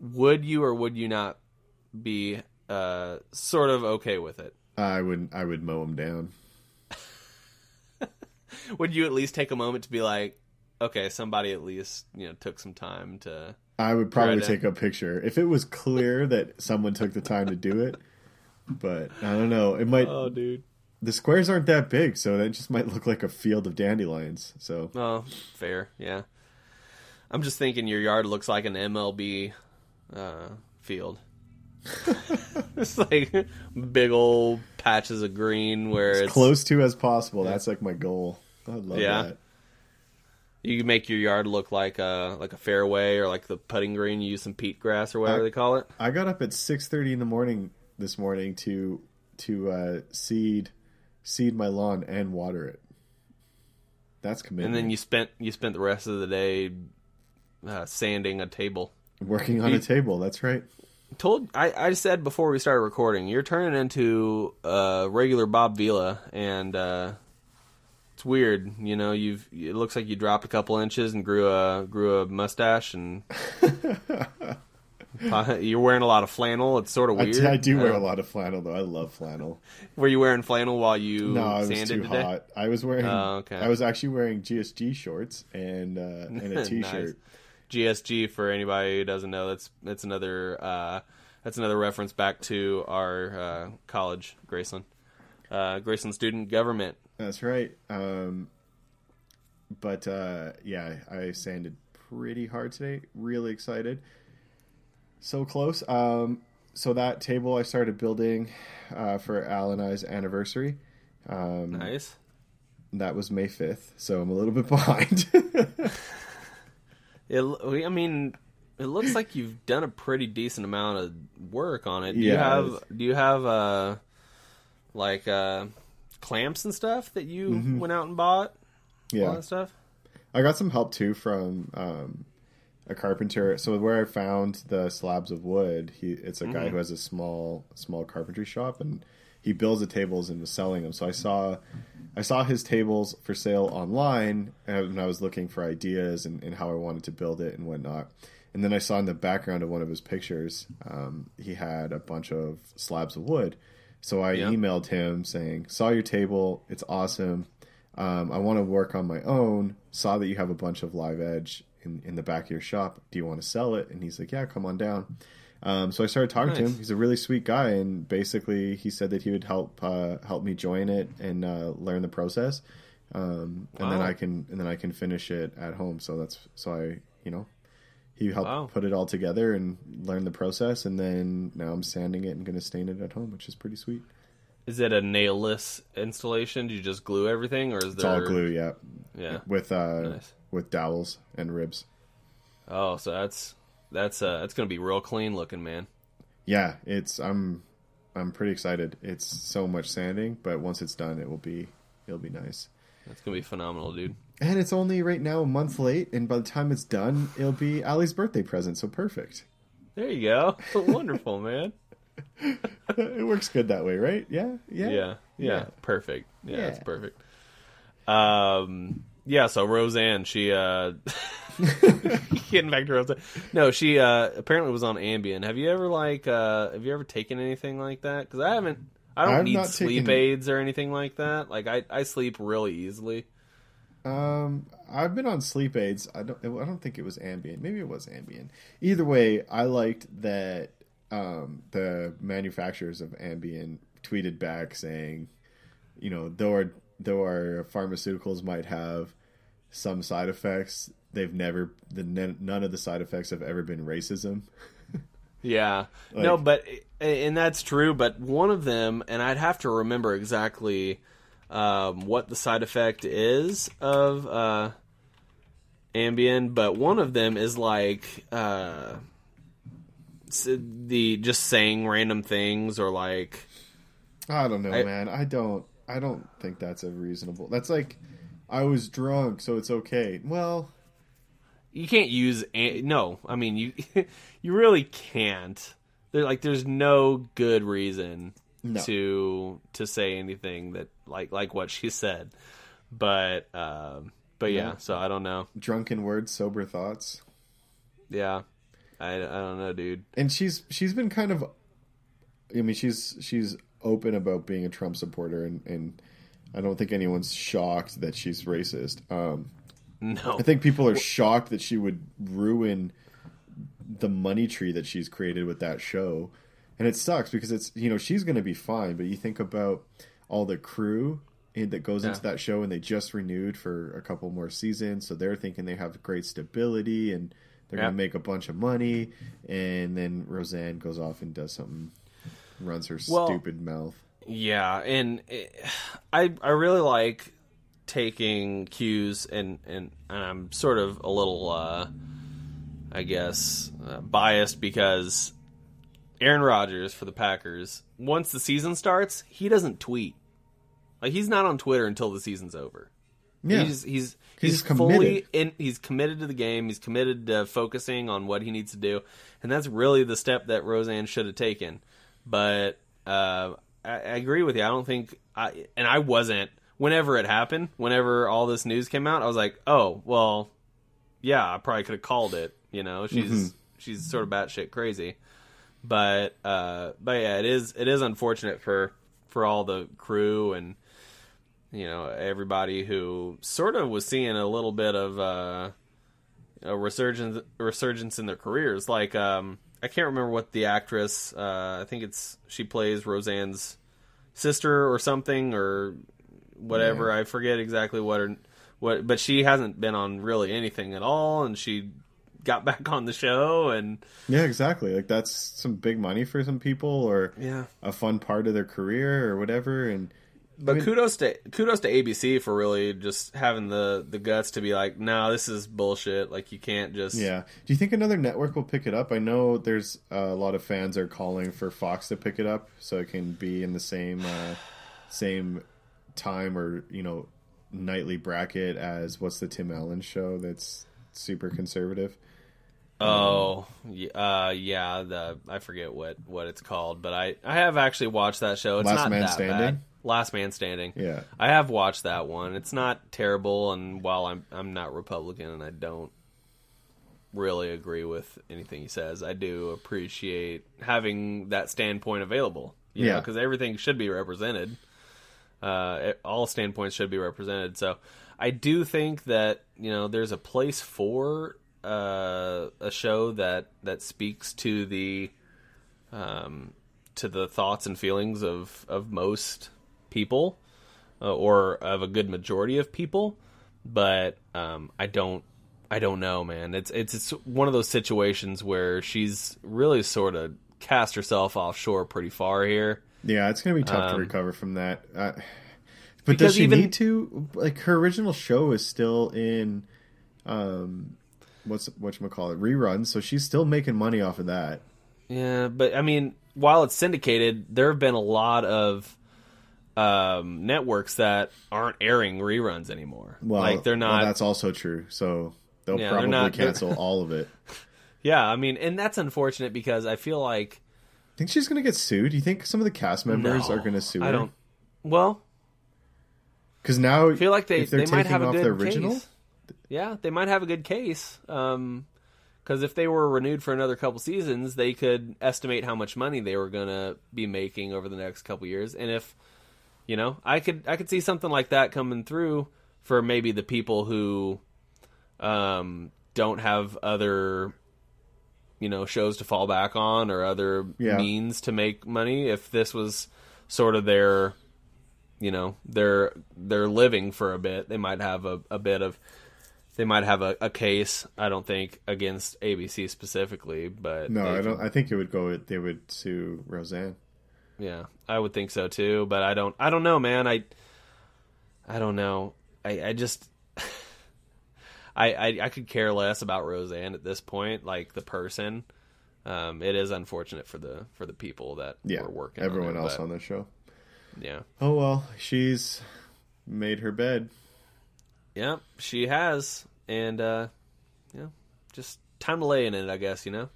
Would you or would you not be uh, sort of okay with it? I would I would mow them down. Would you at least take a moment to be like, okay, somebody at least you know took some time to. I would probably take a picture if it was clear that someone took the time to do it. But I don't know. It might. Oh, dude. The squares aren't that big, so that just might look like a field of dandelions. So Oh, fair. Yeah. I'm just thinking your yard looks like an MLB uh, field. it's like big old patches of green where as it's close to as possible. That's like my goal. I love Yeah. that. you can make your yard look like a like a fairway or like the putting green. You use some peat grass or whatever I- they call it. I got up at six thirty in the morning this morning to to uh, seed seed my lawn and water it. That's commitment. And then you spent you spent the rest of the day uh, sanding a table. working on you- a table. That's right. Told I, I said before we started recording, you're turning into uh, regular Bob Vila, and uh, it's weird. You know, you've it looks like you dropped a couple inches and grew a grew a mustache, and you're wearing a lot of flannel. It's sort of I, weird. d- I do wear Uh, a lot of flannel though. I love flannel. Were you wearing flannel while you No, it was sanded too today? hot. I was wearing. Oh, okay. I was actually wearing GSG shorts and uh, and a Nice. t-shirt. GSG for anybody who doesn't know that's that's another uh, that's another reference back to our uh, college Graceland uh, Graceland student government That's right. Um, but uh, yeah, I sanded pretty hard today. Really excited. So close. Um, so that table I started building uh, for Al and I's anniversary. Um, nice That was May fifth, so I'm a little bit behind. it, I mean it looks like you've done a pretty decent amount of work on it do you have do you have uh like uh clamps and stuff that you went out and bought all Mm-hmm. yeah, stuff I got some help too from um, a carpenter. So where I found the slabs of wood, he it's a guy who has a small small carpentry shop, and he builds the tables and was selling them. So I saw I saw his tables for sale online, and I was looking for ideas and, and how I wanted to build it and whatnot. And then I saw in the background of one of his pictures, um, he had a bunch of slabs of wood. So I Yeah. emailed him saying, "Saw your table. It's awesome. Um, I want to work on my own. Saw that you have a bunch of live edge in, in the back of your shop. Do you want to sell it? And he's like, Yeah, come on down. Um, so I started talking to him. He's a really sweet guy, and basically he said that he would help uh, help me join it and uh, learn the process, um, and then I can and then I can finish it at home. So that's so I you know he helped Wow. put it all together and learn the process, and then now I'm sanding it and going to stain it at home, which is pretty sweet. is it a nailless installation do you just glue everything or is It's there all glue, yeah, yeah with uh, Nice. With dowels and ribs. Oh, so that's that's uh that's gonna be real clean looking, man. Yeah, it's I'm I'm pretty excited. It's so much sanding, but once it's done, it will be it'll be nice. That's gonna be phenomenal, dude. And it's only right now a month late, and by the time it's done, it'll be Ali's birthday present. So perfect. There you go. Wonderful, man. it works good that way, right? Yeah, yeah, Yeah, yeah, Yeah. perfect. Yeah, Yeah. it's perfect. Um, yeah. So Roseanne, she uh, getting back to Roseanne. No, she uh apparently was on Ambien. Have you ever like uh have you ever taken anything like that? Because I haven't. I don't I've need sleep aids or anything like that. Like I I sleep really easily. Um, I've been on sleep aids. I don't. I don't think it was Ambien. Maybe it was Ambien. Either way, I liked that. Um, the manufacturers of Ambien tweeted back saying, you know, though our though our pharmaceuticals might have some side effects, they've never the none of the side effects have ever been racism. Yeah. no, but and that's true. But one of them, and I'd have to remember exactly um, what the side effect is of. Uh, Ambien, but one of them is like uh, the just saying random things or like I don't know, I- man. I don't. I don't think that's a reasonable. That's like, I was drunk, so it's okay. Well, you can't use no. I mean you you really can't. There like there's no good reason No. to to say anything that like like what she said. But um but yeah, Yeah. so I don't know. drunken words, sober thoughts. Yeah. I, I don't know, dude. and she's she's been kind of I mean she's she's open about being a Trump supporter and and I don't think anyone's shocked that she's racist. Um No. I think people are shocked that she would ruin the money tree that she's created with that show. And it sucks because it's you know she's going to be fine, but you think about all the crew that goes into that show and they just renewed for a couple more seasons, so they're thinking they have great stability and they're Yeah. going to make a bunch of money and then Roseanne goes off and does something runs her Well- stupid mouth. Yeah, and it, I I really like taking cues and and, and I'm sort of a little uh I guess uh, biased because Aaron Rodgers for the Packers once the season starts, he doesn't tweet. Like he's not on Twitter until the season's over. Yeah. He's he's He's he's, fully in he's committed to the game. He's committed to focusing on what he needs to do. And that's really the step that Roseanne should have taken. But uh, I, I agree with you. I don't think I and I wasn't whenever it happened, whenever all this news came out, I was like, "Oh, well, yeah, I probably could have called it." You know, she's Mm-hmm. she's sort of batshit crazy. But uh, but yeah, it is it is unfortunate for for all the crew and you know everybody who sort of was seeing a little bit of uh, a resurgence resurgence in their careers. Like um, I can't remember what the actress. Uh, I think it's she plays Roseanne's sister or something or whatever. I forget exactly what her what, but she hasn't been on really anything at all, and she got back on the show and Yeah, exactly. Like that's some big money for some people or yeah. a fun part of their career or whatever and But I mean- kudos to kudos to ABC for really just having the the guts to be like, no, this is bullshit. Like you can't just Yeah. Do you think another network will pick it up? I know there's uh, a lot of fans are calling for Fox to pick it up so it can be in the same uh, same time or you know nightly bracket as what's the Tim Allen show that's super conservative. Oh, uh, yeah. The I forget what what it's called, but I I have actually watched that show. It's Last not Man that Standing? bad. Last Man Standing. Yeah. I have watched that one. It's not terrible, and while I'm I'm not Republican and I don't really agree with anything he says, I do appreciate having that standpoint available. You Yeah. because everything should be represented. Uh, it- all standpoints should be represented. So I do think that you know there's a place for uh, a show that that speaks to the um, to the thoughts and feelings of of most people uh, or of a good majority of people but um, I don't I don't know man it's it's it's one of those situations where she's really sort of cast herself offshore pretty far here Yeah, it's gonna be tough to Um, recover from that. Uh, but does she even- need to? Like her original show is still in, um, what's what you call it reruns, so she's still making money off of that. Yeah, but I mean, while it's syndicated, there have been a lot of um, networks that aren't airing reruns anymore. Well, like they're well, not. that's also true. So they'll Yeah, probably not- cancel all of it. yeah, I mean, and that's unfortunate because I feel like Think she's gonna get sued? Do you think some of the cast members no, are gonna sue her? I don't. Well, Because now I feel like they they might taking have a off good the original. case. Yeah, they might have a good case. Um, because if they were renewed for another couple seasons, they could estimate how much money they were gonna be making over the next couple years. And if you know, I could I could see something like that coming through for maybe the people who um, don't have other you know shows to fall back on or other Yeah. means to make money. If this was sort of their you know they're they're living for a bit they might have a, a bit of they might have a, a case i don't think against abc specifically but No, I don't. can- I think it would go. They would sue Roseanne. Yeah i would think so too but i don't i don't know man i i don't know i i just I, I I could care less about Roseanne at this point, like the person. Um, it is unfortunate for the for the people that Yeah, were working. everyone on it, else but, on the show. Yeah, Oh well, she's made her bed. yeah, she has, and uh, yeah, just time to lay in it, I guess. You know,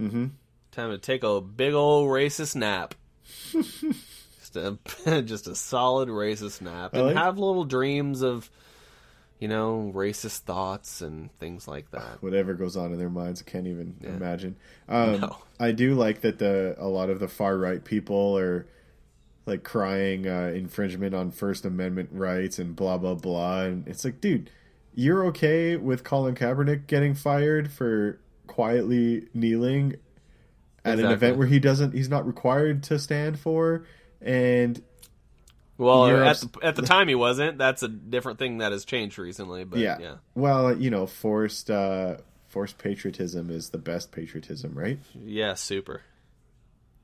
Mm-hmm. time to take a big old racist nap. just a just a solid racist nap, and like- have little dreams of, you know, racist thoughts and things like that. Whatever goes on in their minds, I can't even imagine. Um, No. I do like that the a lot of the far right people are like crying uh, infringement on First Amendment rights and blah blah blah, and it's like, dude, you're okay with Colin Kaepernick getting fired for quietly kneeling at an event where he doesn't, he's not required to stand for, and Well, at the, at the time he wasn't. That's a different thing that has changed recently. But yeah. yeah, Well, you know, forced uh forced patriotism is the best patriotism, right? yeah, super.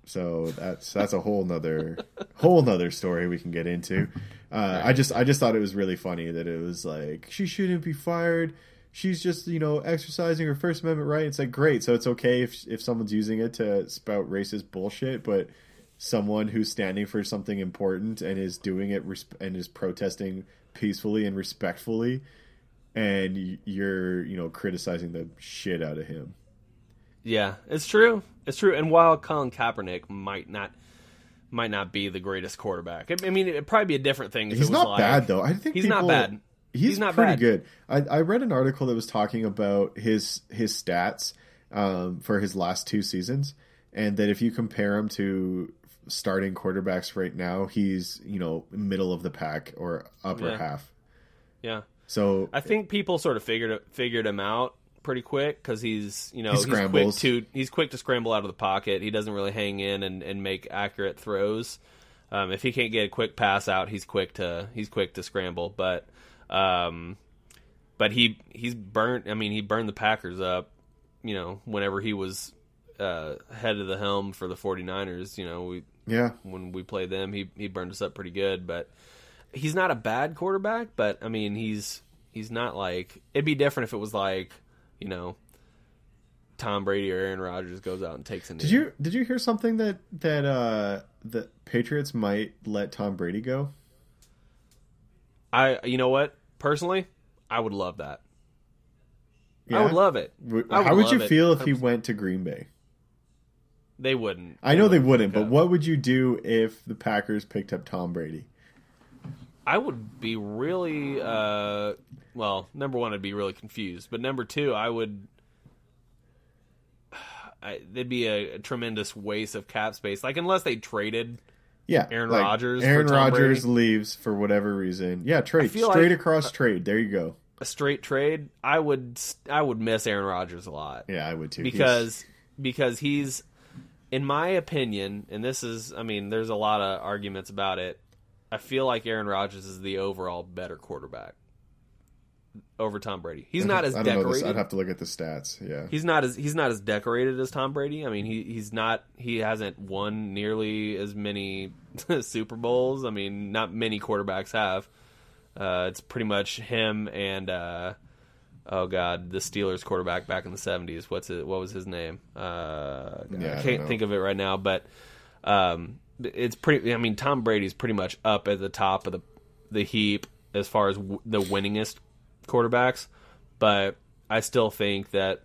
So that's that's a whole nother whole nother story we can get into. Uh, I just I just thought it was really funny that it was like she shouldn't be fired. She's just you know exercising her First Amendment right. It's like great, so it's okay if if someone's using it to spout racist bullshit, but someone who's standing for something important and is doing it res- and is protesting peacefully and respectfully, and you're you know criticizing the shit out of him. Yeah, it's true. It's true. And while Colin Kaepernick might not might not be the greatest quarterback, I mean, it'd probably be a different thing. If He's not like- bad though. I think He's not bad. He's, He's not pretty bad. good. I, I read an article that was talking about his his stats um, for his last two seasons, and that if you compare him to starting quarterbacks right now, he's you know middle of the pack or upper Yeah. half. Yeah, So I think people sort of figured figured him out pretty quick because he's you know He he's quick to he's quick to scramble out of the pocket. He doesn't really hang in and, and make accurate throws. Um, if he can't get a quick pass out, he's quick to he's quick to scramble. But um, but he he's burnt. I mean, he burned the Packers up. You know, whenever he was uh, head of the helm for the 49ers, you know, we yeah, when we played them, he he burned us up pretty good. But he's not a bad quarterback. But I mean, he's he's not like it'd be different if it was like you know Tom Brady or Aaron Rodgers goes out and takes a knee. did you did you hear something that that uh, the Patriots might let Tom Brady go? I you know what personally, I would love that. Yeah? I would love it. Would How would you it. feel if he went to Green Bay? They wouldn't. I know they wouldn't, but up. what would you do if the Packers picked up Tom Brady? I would be really uh well, number one I'd be really confused, but number two I would I, there'd be a, a tremendous waste of cap space. Like unless they traded Yeah, Aaron like, Rodgers Aaron Tom Rodgers Brady? leaves for whatever reason. Yeah, trade straight like- across trade. There you go. a straight trade, I would I would miss Aaron Rodgers a lot Yeah, I would too. He's- because because he's in my opinion, and this is I mean, there's a lot of arguments about it. I feel like Aaron Rodgers is the overall better quarterback over Tom Brady. He's not as I don't know this. decorated. I'd have to look at the stats. Yeah, He's not as he's not as decorated as Tom Brady. I mean, he he's not he hasn't won nearly as many Super Bowls. I mean, not many quarterbacks have. Uh, it's pretty much him and uh, oh god, the Steelers quarterback back in the seventies. What's it? What was his name? Uh, Yeah, I I can't know. think of it right now, but um, it's pretty. I mean, Tom Brady's pretty much up at the top of the the heap as far as w- the winningest quarterbacks, but I still think that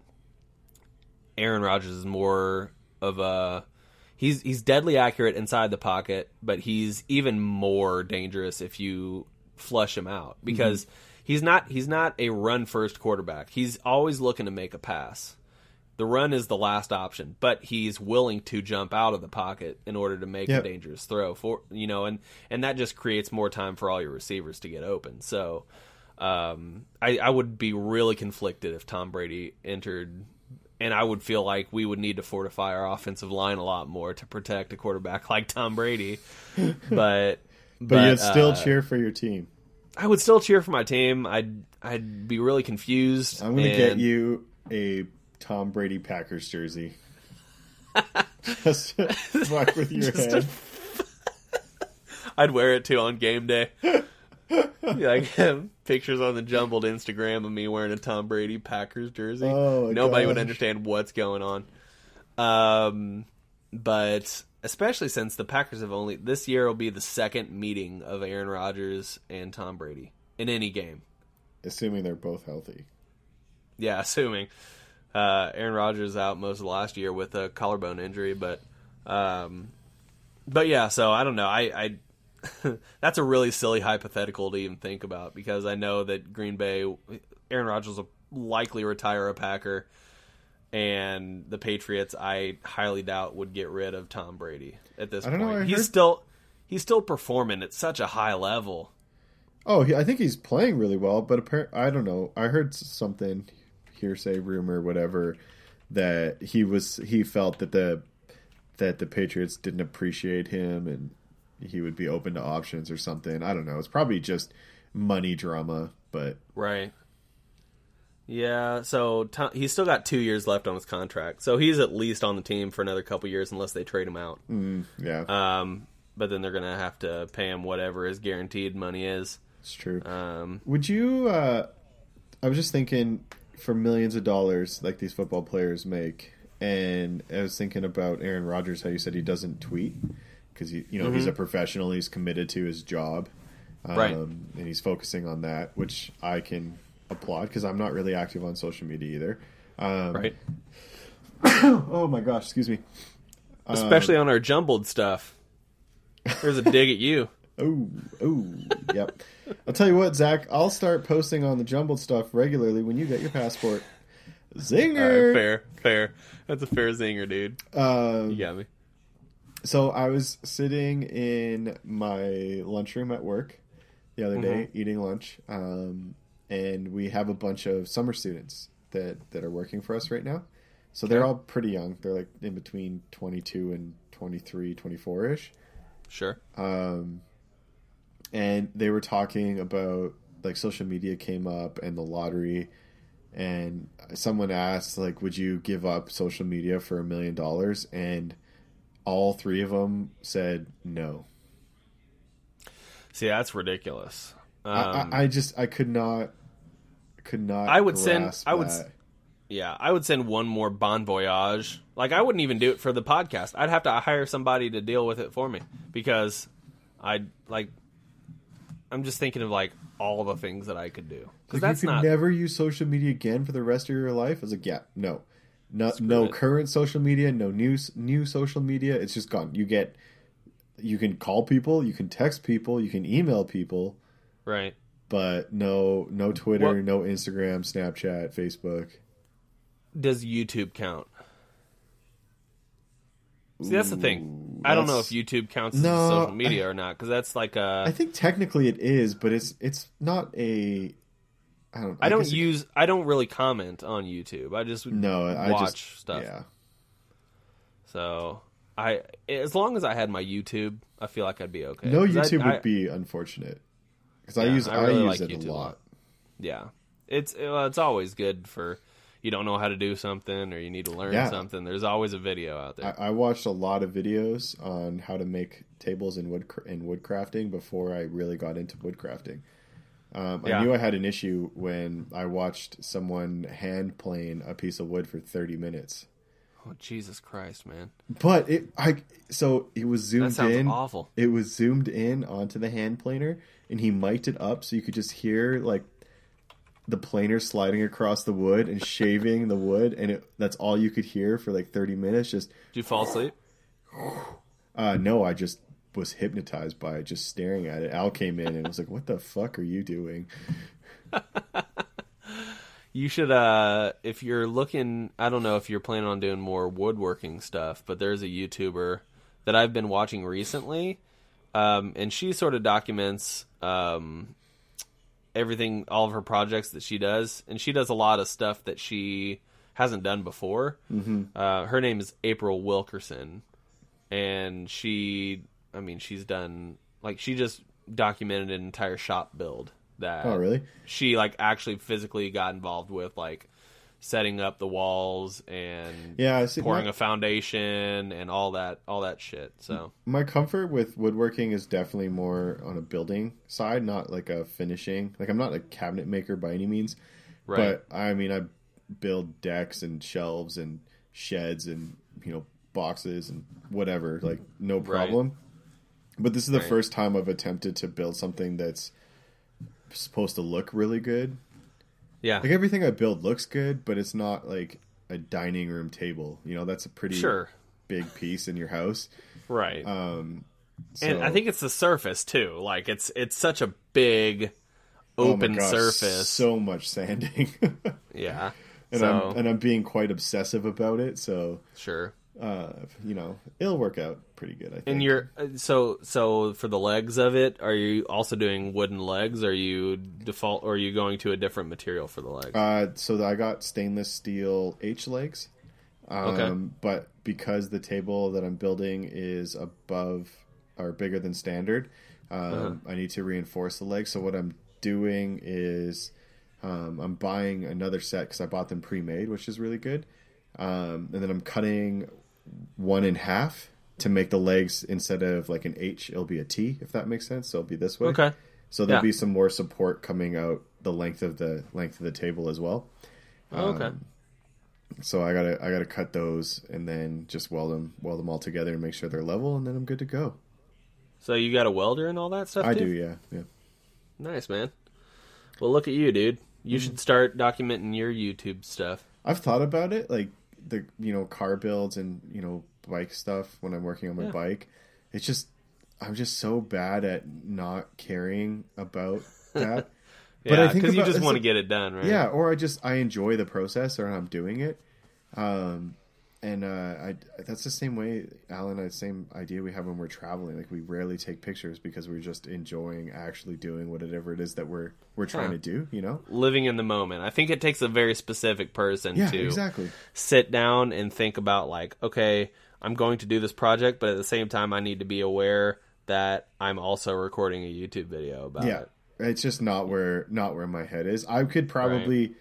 Aaron Rodgers is more of a he's he's deadly accurate inside the pocket, but he's even more dangerous if you flush him out mhm. because he's not he's not a run first quarterback. He's always looking to make a pass. The run is the last option, but he's willing to jump out of the pocket in order to make Yep. a dangerous throw for you know, and and that just creates more time for all your receivers to get open. So um, I, I would be really conflicted if Tom Brady entered, and I would feel like we would need to fortify our offensive line a lot more to protect a quarterback like Tom Brady. But but, you'd still uh, cheer for your team. I would still cheer for my team. I'd I'd be really confused. I'm going to get you a Tom Brady Packers jersey. Just fuck with your Just head. I'd wear it too on game day. like pictures on the jumbled Instagram of me wearing a Tom Brady Packers jersey. Oh, Nobody would understand what's going on. Um, but especially since the Packers have only this year will be the second meeting of Aaron Rodgers and Tom Brady in any game. Assuming they're both healthy. Yeah, assuming uh, Aaron Rodgers out most of last year with a collarbone injury, but um, but yeah. So I don't know. I, I that's a really silly hypothetical to even think about because I know that Green Bay, Aaron Rodgers will likely retire a Packer, and the Patriots, I highly doubt would get rid of Tom Brady at this know, point. I he's heard- still he's still performing at such a high level. Oh, he, I think he's playing really well, but appar- I don't know. I heard something, hearsay, rumor, whatever, that he was he felt that the that the Patriots didn't appreciate him and he would be open to options or something. I don't know. It's probably just money drama, but Right. Yeah, so he's still got two years left on his contract, so he's at least on the team for another couple years unless they trade him out. yeah, Um, but then they're gonna have to pay him whatever his guaranteed money is. it's true. Um, Would you? Uh, I was just thinking, for millions of dollars like these football players make, and I was thinking about Aaron Rodgers. How you said he doesn't tweet because you know he's a professional. He's committed to his job, um, Right. And he's focusing on that, which I can applaud because I'm not really active on social media either. Um, right, Oh my gosh, excuse me. especially on our jumbled stuff. There's a dig at you. Oh, oh, yep. I'll tell you what, Zach. I'll start posting on the jumbled stuff regularly when you get your passport. Zinger. right, fair, fair. That's a fair zinger, dude. Um, You got me. So I was sitting in my lunchroom at work the other day eating lunch, um, and we have a bunch of summer students that that are working for us right now. So they're all pretty young. They're like in between 22 and 23, 24 ish. Sure. Um, and they were talking about like social media came up and the lottery and someone asked like would you give up social media for a million dollars and all three of them said no See, that's ridiculous. Um, I, I, I just i could not could not I would send- I would that. Yeah, I would send one more Bon Voyage. Like, I wouldn't even do it for the podcast. I'd have to hire somebody to deal with it for me because I like. I'm just thinking of like all the things that I could do because that's you could not. never use social media again for the rest of your life. As a like, yeah, no, no, no it. current social media, no new new social media. It's just gone. You get, you can call people, you can text people, you can email people, Right. but no, no Twitter, Well- no Instagram, Snapchat, Facebook. Does YouTube count? See, that's the thing. I don't know if YouTube counts as No, social media or not because that's like a. I think technically it is, but it's it's not a. I don't. I don't guess it- use. I don't really comment on YouTube. I just No, I watch just stuff. Yeah, So I, as long as I had my YouTube, I feel like I'd be okay. No, YouTube I- would be unfortunate because I use I I, really use like it YouTube a lot. Yeah, it's it's always good for you don't know how to do something or you need to learn Yeah. something. There's always a video out there. I, I watched a lot of videos on how to make tables in wood in woodcrafting before I really got into woodcrafting. Um, Yeah. I knew I had an issue when I watched someone hand plane a piece of wood for thirty minutes. oh Jesus Christ, man, But it, I so it was that zoomed sounds in. awful. It was zoomed in onto the hand planer, and he mic'd it up so you could just hear like the planer sliding across the wood and shaving the wood, and it, that's all you could hear for like thirty minutes. Just Did you fall asleep? uh, no, I just was hypnotized by it, just staring at it. Al came in and was like, "What the fuck are you doing?" You should, uh, if you're looking, I don't know if you're planning on doing more woodworking stuff, but there's a YouTuber that I've been watching recently, um, and she sort of documents um, everything, all of her projects that she does, and she does a lot of stuff that she hasn't done before. Mm-hmm. Uh, her name is April Wilkerson, and she, I mean, she's done like she just documented an entire shop build that Oh, really? she like actually physically got involved with like setting up the walls and Yeah, see. pouring My, a foundation and all that all that shit. So my comfort with woodworking is definitely more on a building side, not like a finishing. Like I'm not a cabinet maker by any means, right, but I mean I build decks and shelves and sheds and you know boxes and whatever, like no problem. But this is the Right. first time I've attempted to build something that's supposed to look really good. yeah, Like everything I build looks good, but it's not like a dining room table. You know, that's a pretty sure, big piece in your house. right. Um, and I think it's the surface too. Like it's it's such a big oh open gosh, surface. so much sanding, yeah. and so I'm and I'm being quite obsessive about it. So sure. Uh, you know, it'll work out pretty good. I think. And you're uh, so so for the legs of it. Are you also doing wooden legs? Are you default? Or are you going to a different material for the legs? Uh, so I got stainless steel H legs. Um, Okay. But because the table that I'm building is above or bigger than standard, um, Uh-huh. I need to reinforce the legs. So what I'm doing is um, I'm buying another set because I bought them pre-made, which is really good. Um, and then I'm cutting one in half to make the legs instead of like an H, it'll be a T, if that makes sense. So it'll be this way. okay. So there'll Yeah. be some more support coming out the length of the length of the table as well. Oh, okay. Um, So I gotta I gotta cut those and then just weld them weld them all together and make sure they're level and then I'm good to go. So you got a welder and all that stuff. I do, yeah, yeah. Nice man. Well, look at you, dude. You Mm. should start documenting your YouTube stuff. I've thought about it, like the you know car builds and you know bike stuff when I'm working on my Yeah. bike. It's just I'm just so bad at not caring about that. Yeah, But I think because you just want to like- get it done, right? Yeah, or I just I enjoy the process or I'm doing it. Um and uh I that's the same way Alan the same idea we have when we're traveling. Like we rarely take pictures because we're just enjoying actually doing whatever it is that we're we're trying to do, you know? Living in the moment. I think it takes a very specific person Yeah, to exactly. sit down and think about like, okay, I'm going to do this project, but at the same time, I need to be aware that I'm also recording a YouTube video about Yeah. it. It's just not where not where my head is. I could probably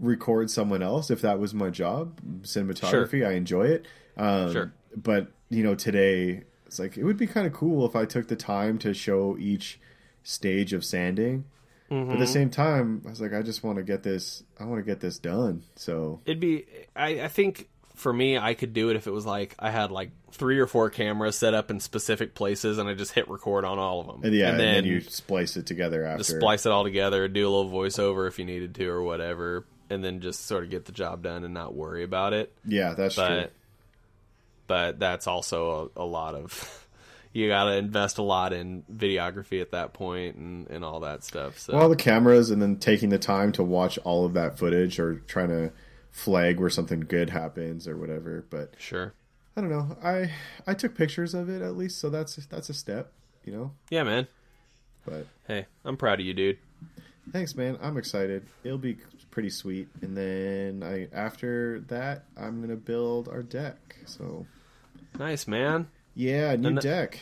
record someone else if that was my job. Cinematography, I enjoy it. Um, Sure. But you know, today it's like it would be kind of cool if I took the time to show each stage of sanding. But Mm-hmm. at the same time, I was like, I just want to get this. I want to get this done. So It'd be, I, I think for me, I could do it if it was like I had like three or four cameras set up in specific places and I just hit record on all of them. and yeah, and then, you splice it together after. just splice it all together, do a little voiceover if you needed to or whatever, and then just sort of get the job done and not worry about it. yeah, that's true. but but that's also a, a lot of you got to invest a lot in videography at that point and, and all that stuff. So all the cameras and then taking the time to watch all of that footage or trying to flag where something good happens or whatever but sure, i don't know i i took pictures of it at least so that's that's a step you know yeah, man. but Hey, I'm proud of you, dude. Thanks man i'm excited it'll be pretty sweet and then i after that i'm gonna build our deck so Nice, man. yeah new And- deck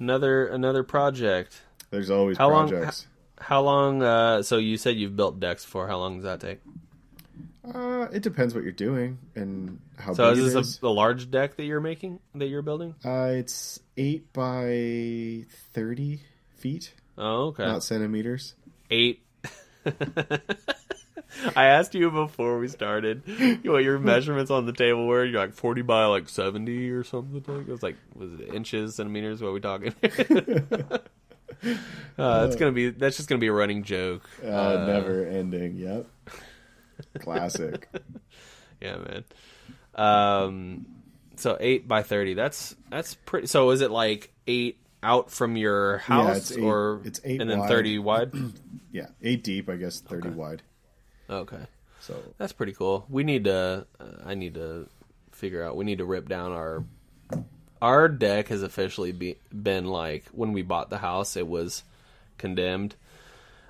Another another project. there's always How long- projects How long? Uh, so you said you've built decks for. How long does that take? uh it depends what you're doing and how So is this is. a, a large deck that you're making? That you're building? uh it's 8 by 30 feet Oh, okay. not centimeters Eight. I asked you before we started what your measurements on the table were. You're like forty by like seventy or something. Like it was like was it inches, centimeters? What are we talking? uh, it's gonna be that's just gonna be a running joke. Uh, never ending. Yep. Classic. Yeah, man. Um, so eight by thirty. That's that's pretty. So is it like eight out from your house, it's eight- or it's eight and then wide. thirty wide? Yeah, eight deep, I guess, thirty wide. okay. So That's pretty cool. We need to. Uh, I need to figure out. We need to rip down our. Our deck has officially be, been like when we bought the house, it was condemned.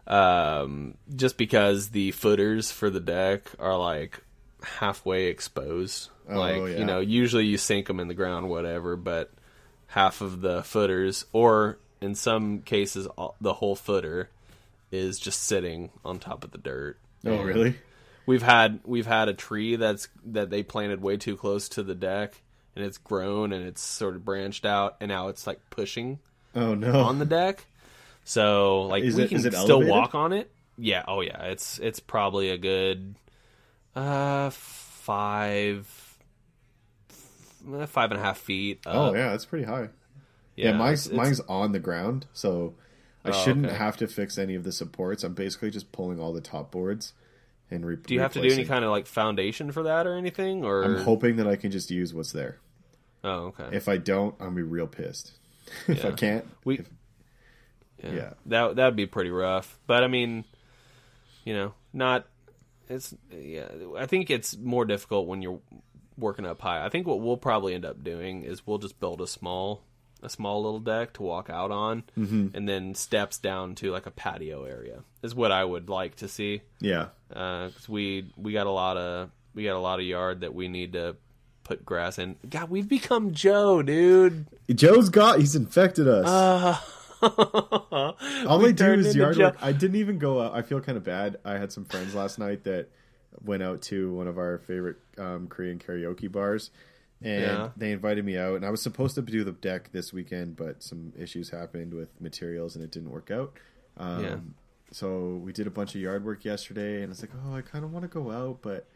Um, just because the footers for the deck are like halfway exposed. Oh, like yeah. you know, usually you sink them in the ground, whatever, but half of the footers, or in some cases, all, the whole footer is just sitting on top of the dirt. Oh, And- really? we've had we've had a tree that's that they planted way too close to the deck, and it's grown and it's sort of branched out, and now it's like pushing Oh no. on the deck. So like Is we it- can still elevated? walk on it. Yeah. Oh yeah. It's it's probably a good uh five Uh, five and a half feet. oh yeah, that's pretty high. Yeah, mine's it's- mine's on the ground, so I Oh, shouldn't okay. have to fix any of the supports. I'm basically just pulling all the top boards and re- Do you have to do any kind of like foundation for that or anything? Or I'm hoping that I can just use what's there. oh okay. If I don't, I'm gonna be real pissed. if I can't, we if- yeah, yeah. that that'd be pretty rough. But I mean, you know, not it's yeah. I think it's more difficult when you're working up high. I think what we'll probably end up doing is we'll just build a small a small little deck to walk out on, Mm-hmm. and then steps down to like a patio area is what I would like to see. yeah, Uh, Because we we got a lot of we got a lot of yard that we need to put grass in. God, we've become Joe, dude. Joe's got he's infected us. Uh, All I do is yard work. I didn't even go out. I feel kind of bad. I had some friends last night that went out to one of our favorite um, Korean karaoke bars, and Yeah. they invited me out. And I was supposed to do the deck this weekend, but some issues happened with materials, and it didn't work out. Um, Yeah. So we did a bunch of yard work yesterday, and it's like, oh, I kind of want to go out, but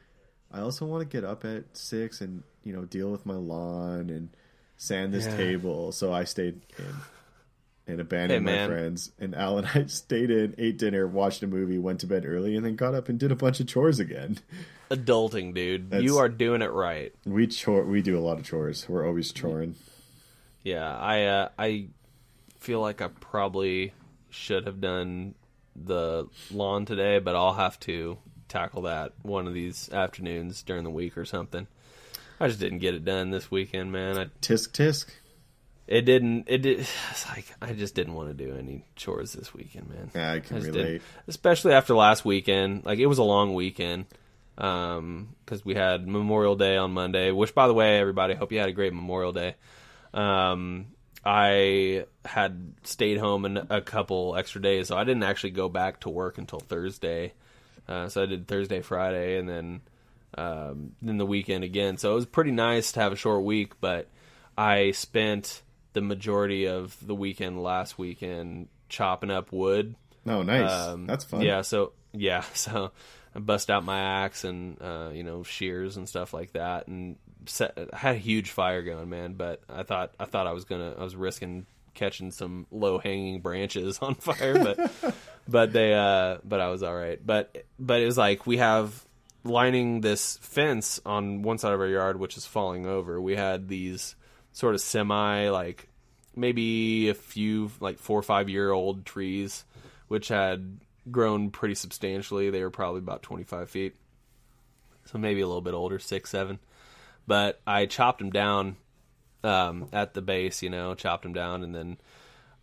I also want to get up at six and you know deal with my lawn and sand this Yeah. table. So I stayed in and abandoned Hey, my friends. And Al and I stayed in, ate dinner, watched a movie, went to bed early, and then got up and did a bunch of chores again. adulting, dude. That's- You are doing it right. We chore, we do a lot of chores. We're always choring. Yeah, I uh, I feel like I probably should have done the lawn today, but I'll have to tackle that one of these afternoons during the week or something. I just didn't get it done this weekend, man. I, Tisk tisk. It didn't. It did. It's like I just didn't want to do any chores this weekend, man. Yeah, I can I relate. didn't. Especially after last weekend. Like it was a long weekend. Um, because we had Memorial Day on Monday. Which, by the way, everybody, hope you had a great Memorial Day. Um, I had stayed home in a couple extra days, so I didn't actually go back to work until Thursday. Uh, so I did Thursday, Friday, and then um, then the weekend again. So it was pretty nice to have a short week, but I spent the majority of the weekend last weekend chopping up wood. Oh, nice. Um, That's fun. Yeah, so yeah, so I bust out my axe and uh, you know shears and stuff like that, and set, I had a huge fire going, man. But I thought I thought I was gonna I was risking catching some low hanging branches on fire, but but they uh but I was all right. But but it was like we have lining this fence on one side of our yard, which is falling over. We had these sort of semi like maybe a few like four or five year old trees which had grown pretty substantially. They were probably about 25 feet. So maybe a little bit older six seven. But i chopped them down um, at the base you know chopped them down. And then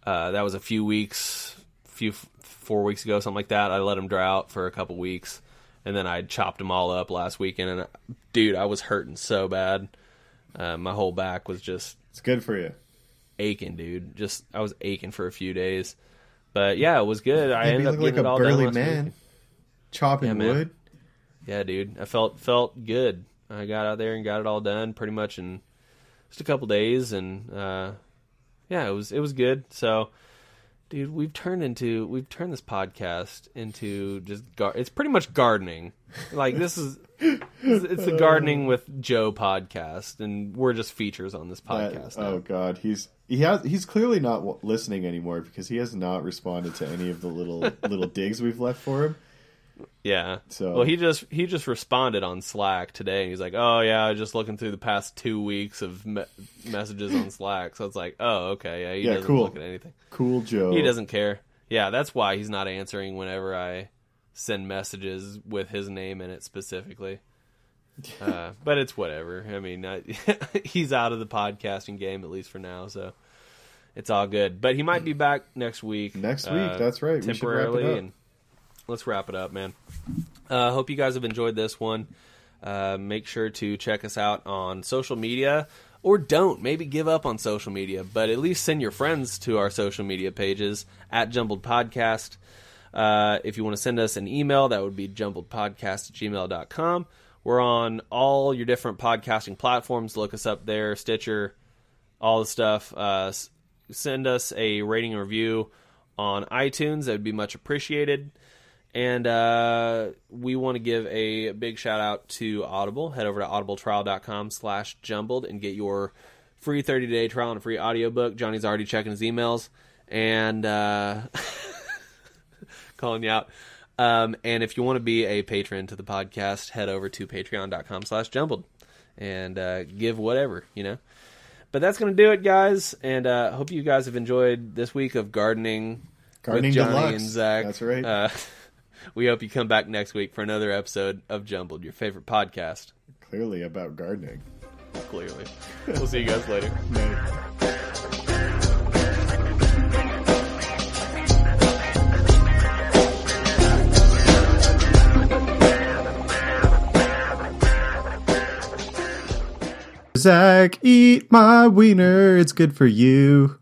uh, that was a few weeks few four weeks ago something like that. I let them dry out for a couple weeks. And then i chopped them all up last weekend. And dude i was hurting so bad uh, my whole back was just It's good for you. aching, dude. Just I was aching for a few days, but yeah, it was good. I ended up like a all burly man. week. Chopping Yeah, man. wood. Yeah, dude, I felt felt good. I got out there and got it all done pretty much in just a couple days, and uh, yeah, it was it was good. So, dude, we've turned into we've turned this podcast into just gar- it's pretty much gardening. Like this is it's the gardening with Joe podcast, and we're just features on this podcast. Oh, now. oh god, he's he has he's clearly not listening anymore because he has not responded to any of the little little digs we've left for him. Yeah. So- well, he just he just responded on Slack today. and He's like, "Oh yeah, I was just looking through the past two weeks of me- messages on Slack." So it's like, "Oh okay, yeah." He Yeah, doesn't cool. look at anything. Cool Joe. He doesn't care. Yeah, that's why he's not answering whenever I send messages with his name in it specifically. Uh, but it's whatever. I mean, I, he's out of the podcasting game at least for now, so it's all good. But he might be back next week. Next uh, week, that's right. We wrap it temporarily, up. and let's wrap it up, man. Uh, hope you guys have enjoyed this one. Uh, make sure to check us out on social media, or don't. Maybe give up on social media, but at least send your friends to our social media pages at Jumbled Podcast. Uh, if you want to send us an email, that would be jumbledpodcast at gmail.com. We're on all your different podcasting platforms. Look us up there, Stitcher, all the stuff. Uh, send us a rating and review on iTunes. That would be much appreciated. And uh, we want to give a big shout out to Audible. Head over to audibletrial.com slash jumbled and get your free 30 day trial and free audiobook. Johnny's already checking his emails and uh, calling you out. Um, and if you want to be a patron to the podcast, head over to patreon.com slash jumbled and uh, give whatever, you know. But that's going to do it, guys. And uh, hope you guys have enjoyed this week of gardening, Gardening with Johnny Deluxe. and Zach. That's right. Uh, we hope you come back next week for another episode of Jumbled, your favorite podcast. Clearly about gardening. Clearly. We'll see you guys later. Zach, eat my wiener. It's good for you.